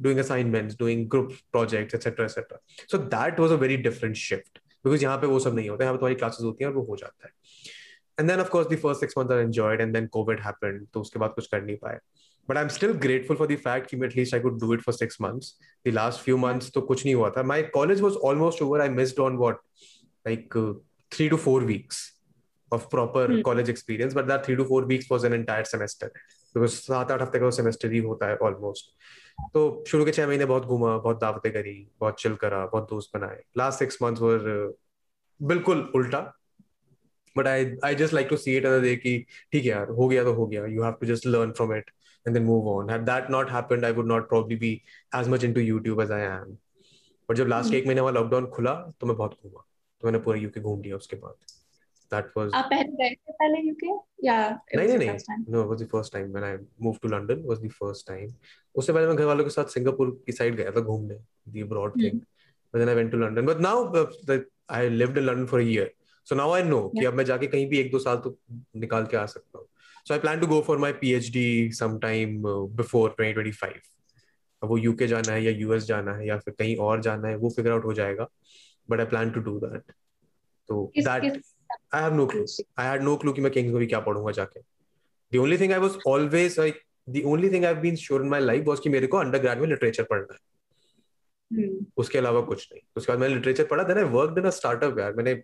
doing assignments, doing group projects, etc. etc. So that was a very different shift because यहाँ पे वो सब नहीं होता है यहाँ पे तुम्हारी classes होती हैं और वो हो जाता है and then of course the first six months I enjoyed and then COVID happened तो उसके बाद कुछ कर नहीं पाए But I am still grateful for the fact कि at least I could do it for six months the last few months तो कुछ नहीं हुआ था। My college was almost over I missed on what like three two four weeks of proper college experience but that three two four weeks was an entire semester because सात आठ हफ़्ते का semester ही होता है ऑलमोस्ट तो शुरू के छह महीने बहुत घूमा बहुत दावतें करी बहुत चिल करा बहुत दोस्त बनाए। लास्ट सिक्स मंथ्स वर बिल्कुल उल्टा। But I I just like to see it other day कि ठीक है यार हो गया तो हो गया। You have to just learn from it and then move on had that not happened I would not probably be as much into YouTube as I am और जब लास्ट Hmm. एक महीने वाला लॉकडाउन खुला तो मैं बहुत घूमा तो मैंने पूरा यूके घूम लिया उसके बाद दैट वाज आप पहले गए थे पहले यूके या it नहीं was नहीं your नहीं first time? no it was the first time when I moved to London was the first time उससे पहले मैं घर वालों के साथ सिंगापुर की साइड गया था घूमने the abroad thing but then I went to London but now uh, that I lived in London for a year so now I know कि अब मैं जाके कहीं भी एक दो साल तो निकाल के आ सकता हूँ so I plan to go for my PhD sometime uh, before 2025 अब वो यूके जाना है या यूएस जाना है या फिर कहीं और जाना है वो फिगर आउट हो जाएगा but I plan to do that तो that I have no clue. I had no clue कि मैं किंग्स में भी क्या पढ़ूँगा जाके. The only thing I was always like, the only thing I've been sure in my life was कि मेरे को अंडर में लिटरेचर पढ़ना है. Hmm. उसके अलावा कुछ नहीं. उसके बाद मैंने लिटरेचर पढ़ा. Then I worked in a startup यार. मैंने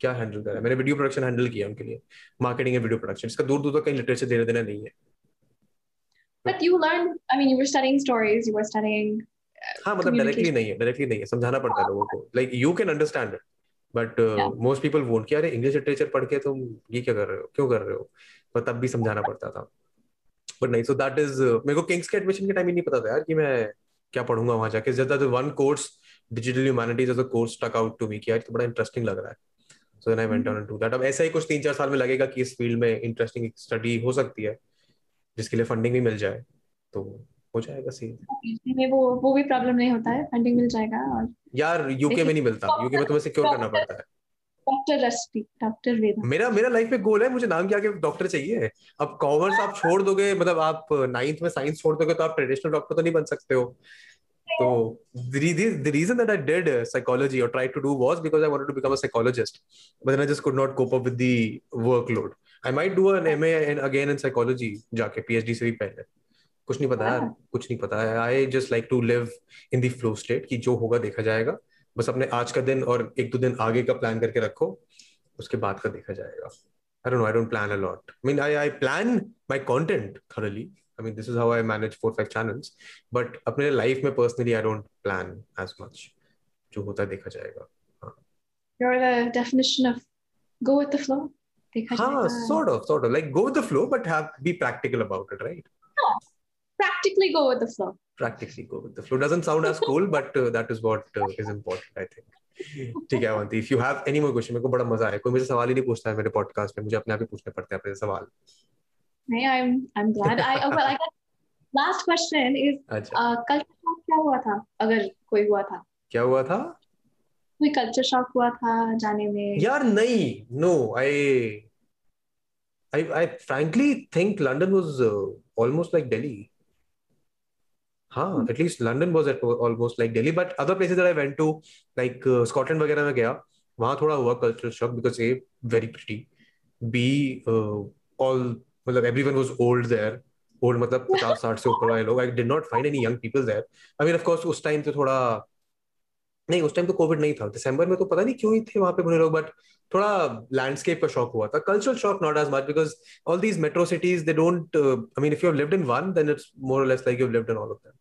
क्या हैंडल करा है? मैंने वीडियो प्रोडक्शन हैंडल किया उनके लिए। मार्केटिंग एंड वीडियो प्रोडक्शन इसका दूर दूर तक कहीं लिटरेचर देने देना नहीं है। But you learned, I mean, you were studying stories, you were studying. हाँ मतलब डायरेक्टली नहीं है डायरेक्टली नहीं है समझाना पड़ता है लोगों को। Like you can understand it but most people won't कि अरे इंग्लिश लिटरेचर पढ़ के तुम ये क्या कर रहे हो? क्यों कर रहे हो? पर तब भी समझाना पड़ता था। बट नहीं सो दैट इज़ मेरे को किंग्स के एडमिशन के टाइम ही नहीं पता था यार कि मैं क्या पढ़ूँगा वहाँ जाके। ज़्यादा one course digital humanities as a course stuck out to me कि यार तो बड़ा इंटरेस्टिंग लग रहा है। So then I went on to that अब ऐसा ही कुछ तीन चार साल में लगेगा कि इस फ़ील्ड में इंटरेस्टिंग स्टडी हो सकती है जिसके लिए फंडिंग भी मिल जाए तो हो जाएगा सी में वो वो भी प्रॉब्लम नहीं होता है फंडिंग मिल जाएगा और यार यूके में नहीं मिलता। यूके में तुम्हें सिक्योर करना पड़ता है। डॉक्टर रस्टी डॉक्टर वेदा मेरा मेरा लाइफ में गोल है मुझे नाम क्या के डॉक्टर चाहिए? अब कॉमर्स आप छोड़ दोगे मतलब आप नाइन्थ में साइंस छोड़ दोगे तो आप ट्रेडिशनल डॉक्टर तो नहीं बन सकते हो। तो the reason that I did uh, psychology or tried to do was because I wanted to become a psychologist, but then I just could not cope up with the workload. I might do an MA in, again in psychology, जाके PhD से भी पहले. कुछ नहीं पता यार, कुछ नहीं पता है. I just like to live in the flow state कि जो होगा देखा जाएगा. बस अपने आज का दिन और एक दो दिन आगे का प्लान करके रखो उसके बाद का देखा जाएगा I don't know I don't plan a lot I mean I I plan my content thoroughly I mean this is how I manage four five channels but अपने लाइफ में personally I don't plan as much जो होता है देखा जाएगा you're the definition of go with the flow देखा हाँ जाएगा sort of sort of like go with the flow but have be practical about it right Yeah. practically go with the flow practically go with the flow doesn't sound as cool but uh, that is what uh, is important I think ठीक है Avanti if you have any more question मेरे को बड़ा मज़ा आया कोई मुझे सवाल ही नहीं पूछता है मेरे पॉडकास्ट में मुझे अपने आप ही पूछने पड़ते हैं अपने सवाल नहीं I am I am glad I well I last question is culture shock क्या हुआ था? अगर कोई हुआ था। क्या हुआ था? कोई कल्चर शॉक हुआ था जाने में? यार नहीं no I I I frankly think London was almost like Delhi at least London was at almost like Delhi but other places I went to like Scotland वगैरह में गया वहाँ थोड़ा हुआ cultural shock because a very pretty be all मतलब everyone was old there. Old मतलब पचास साठ से ऊपर वाले लोग. I did not find any young people there. I mean of course उस टाइम तो थोड़ा नहीं उस टाइम तो कोविड नहीं था. दिसंबर में तो पता नहीं क्यों ही थे वहाँ पे बुरे लोग बट थोड़ा लैंडस्केप का शॉक हुआ था. Cultural shock not as much because all these metro cities they don't I mean if you have lived in one then it's more or less like you have lived in all of them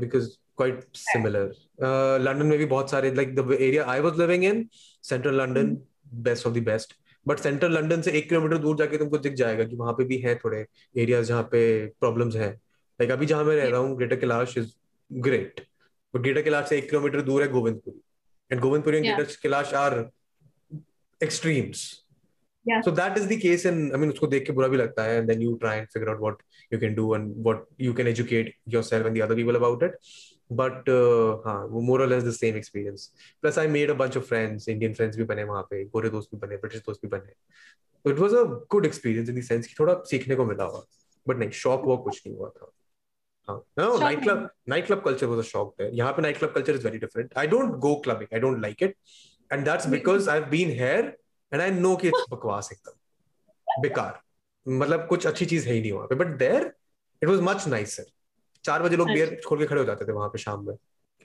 because quite similar. Uh, में भी बहुत सारे like the area I was living in, central London, best of the best. But central London से एक kilometre दूर जाके तुमको दिख जाएगा कि वहाँ पे भी है थोड़े एरियाज़ जहाँ पे प्रॉब्लम्स हैं। लाइक अभी जहाँ मैं रह रहा हूँ Greater Kailash is great but Greater Kailash से एक किलोमीटर दूर है Govindpuri and Govindpuri and Greater Kailash are extremes. So that is the case, and I mean, उसको देख के बुरा भी लगता है, and then you try and figure out what you can do and what you can educate yourself and the other people about it. But uh, हाँ वो more less the same experience plus I made a bunch of friends Indian friends भी बने वहाँ पे गोरे दोस्त भी बने British दोस्त भी बने. तो it was a good experience in the sense की थोड़ा सीखने को मिला हुआ. बट नहीं शॉक वॉक कुछ नहीं हुआ था. हाँ, हाँ, यहाँ club culture is very different I don't go like it बेकार. मतलब कुछ अच्छी चीज़ है ही नहीं वहाँ पे. But there it was much nicer चार बजे लोग बियर खोल के खड़े हो जाते थे वहाँ पे शाम में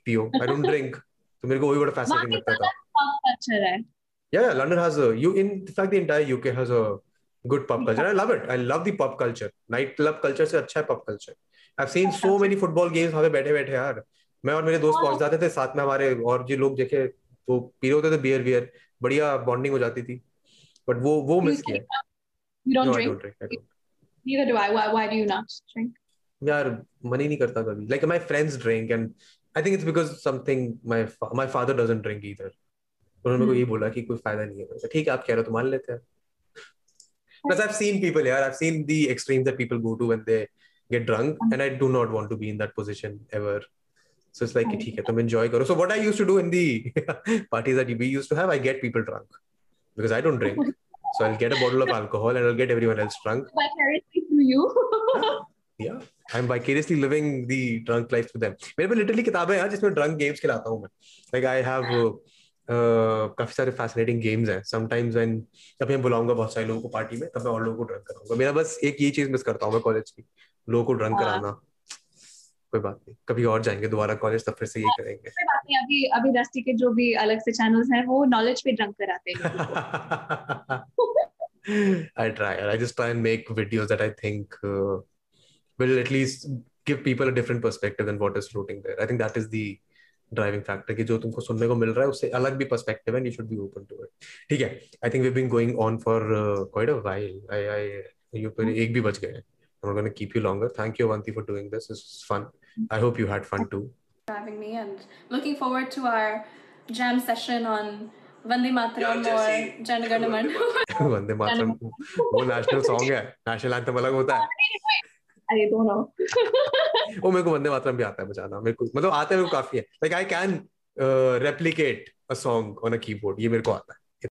पियो। आई डोंट ड्रिंक तो मेरे को वही बड़ा फैसिनेटिंग लगता था। या या London has you in fact the entire UK has a good pub culture I love it I love the pub culture night club culture से अच्छा है pub culture I have seen so many football games वहाँ पे बैठे-बैठे यार। मैं और मेरे दोस्त पहुँच जाते थे साथ में हमारे और जो लोग देखे वो पी रहे होते थे बियर बियर बढ़िया बॉन्डिंग हो जाती थी। बट वो वो मिस किया। You don't drink neither do I why do you not drink यार मन ही नहीं करता कभी like my friends drink and I think it's because something my fa- my father doesn't drink उन्होंने मेरे को Hmm. ये बोला कि कोई फ़ायदा नहीं है ठीक है आप कह रहे हो तो मान लेते हैं Plus I've seen people यार I've seen the extremes that people go to when they get drunk and I do not want to be in that position ever so it's like ठीक है तुम enjoy करो so what I used to do in the parties that we used to have I get people drunk because I don't drink so I'll get a bottle of alcohol and I'll get everyone else drunk Vicariously through you. yeah I'm vicariously living the drunk life with them. मेरे पे literally किताबें हैं जिसमें drunk games खिलाता हूँ मैं। Like I have uh, uh, काफ़ी सारे fascinating games हैं। Sometimes when कभी मैं बुलाऊँगा बहुत सारे लोगों को पार्टी में तब मैं और लोगों को ड्रंक कराऊँगा। मेरा बस एक ये चीज़ मिस करता हूँ मैं कॉलेज की। लोगों को ड्रंक हाँ। कराना। कोई बात नहीं। कभी और जाएँगे दोबारा कॉलेज तब फिर से यही करेंगे। कोई बात नहीं अभी अभी दस्ती के जो भी अलग से चैनल्स हैं वो नॉलेज पे ड्रंक कराते हैं। I try. I just try and make videos that I think uh, will at least give people a different perspective than what is floating there. I think that is the driving factor. कि जो तुमको सुनने को मिल रहा है उससे अलग भी पर्सपेक्टिव है you should be open to it ठीक है I think we been going on for quite a while I I you पर hmm. एक भी बच गए I am gonna keep you longer thank you Vanti for having me and looking forward to our jam session on Vande Mataram or Jana Gana Mana. Vande Mataram वो national song है. National अलग होता है. I don't know वो मेरे को वंदे मातरम भी आता है बजाना। मेरे को मतलब आता है मेरे को काफ़ी है। Like I can replicate a song on a keyboard ये मेरे को आता है।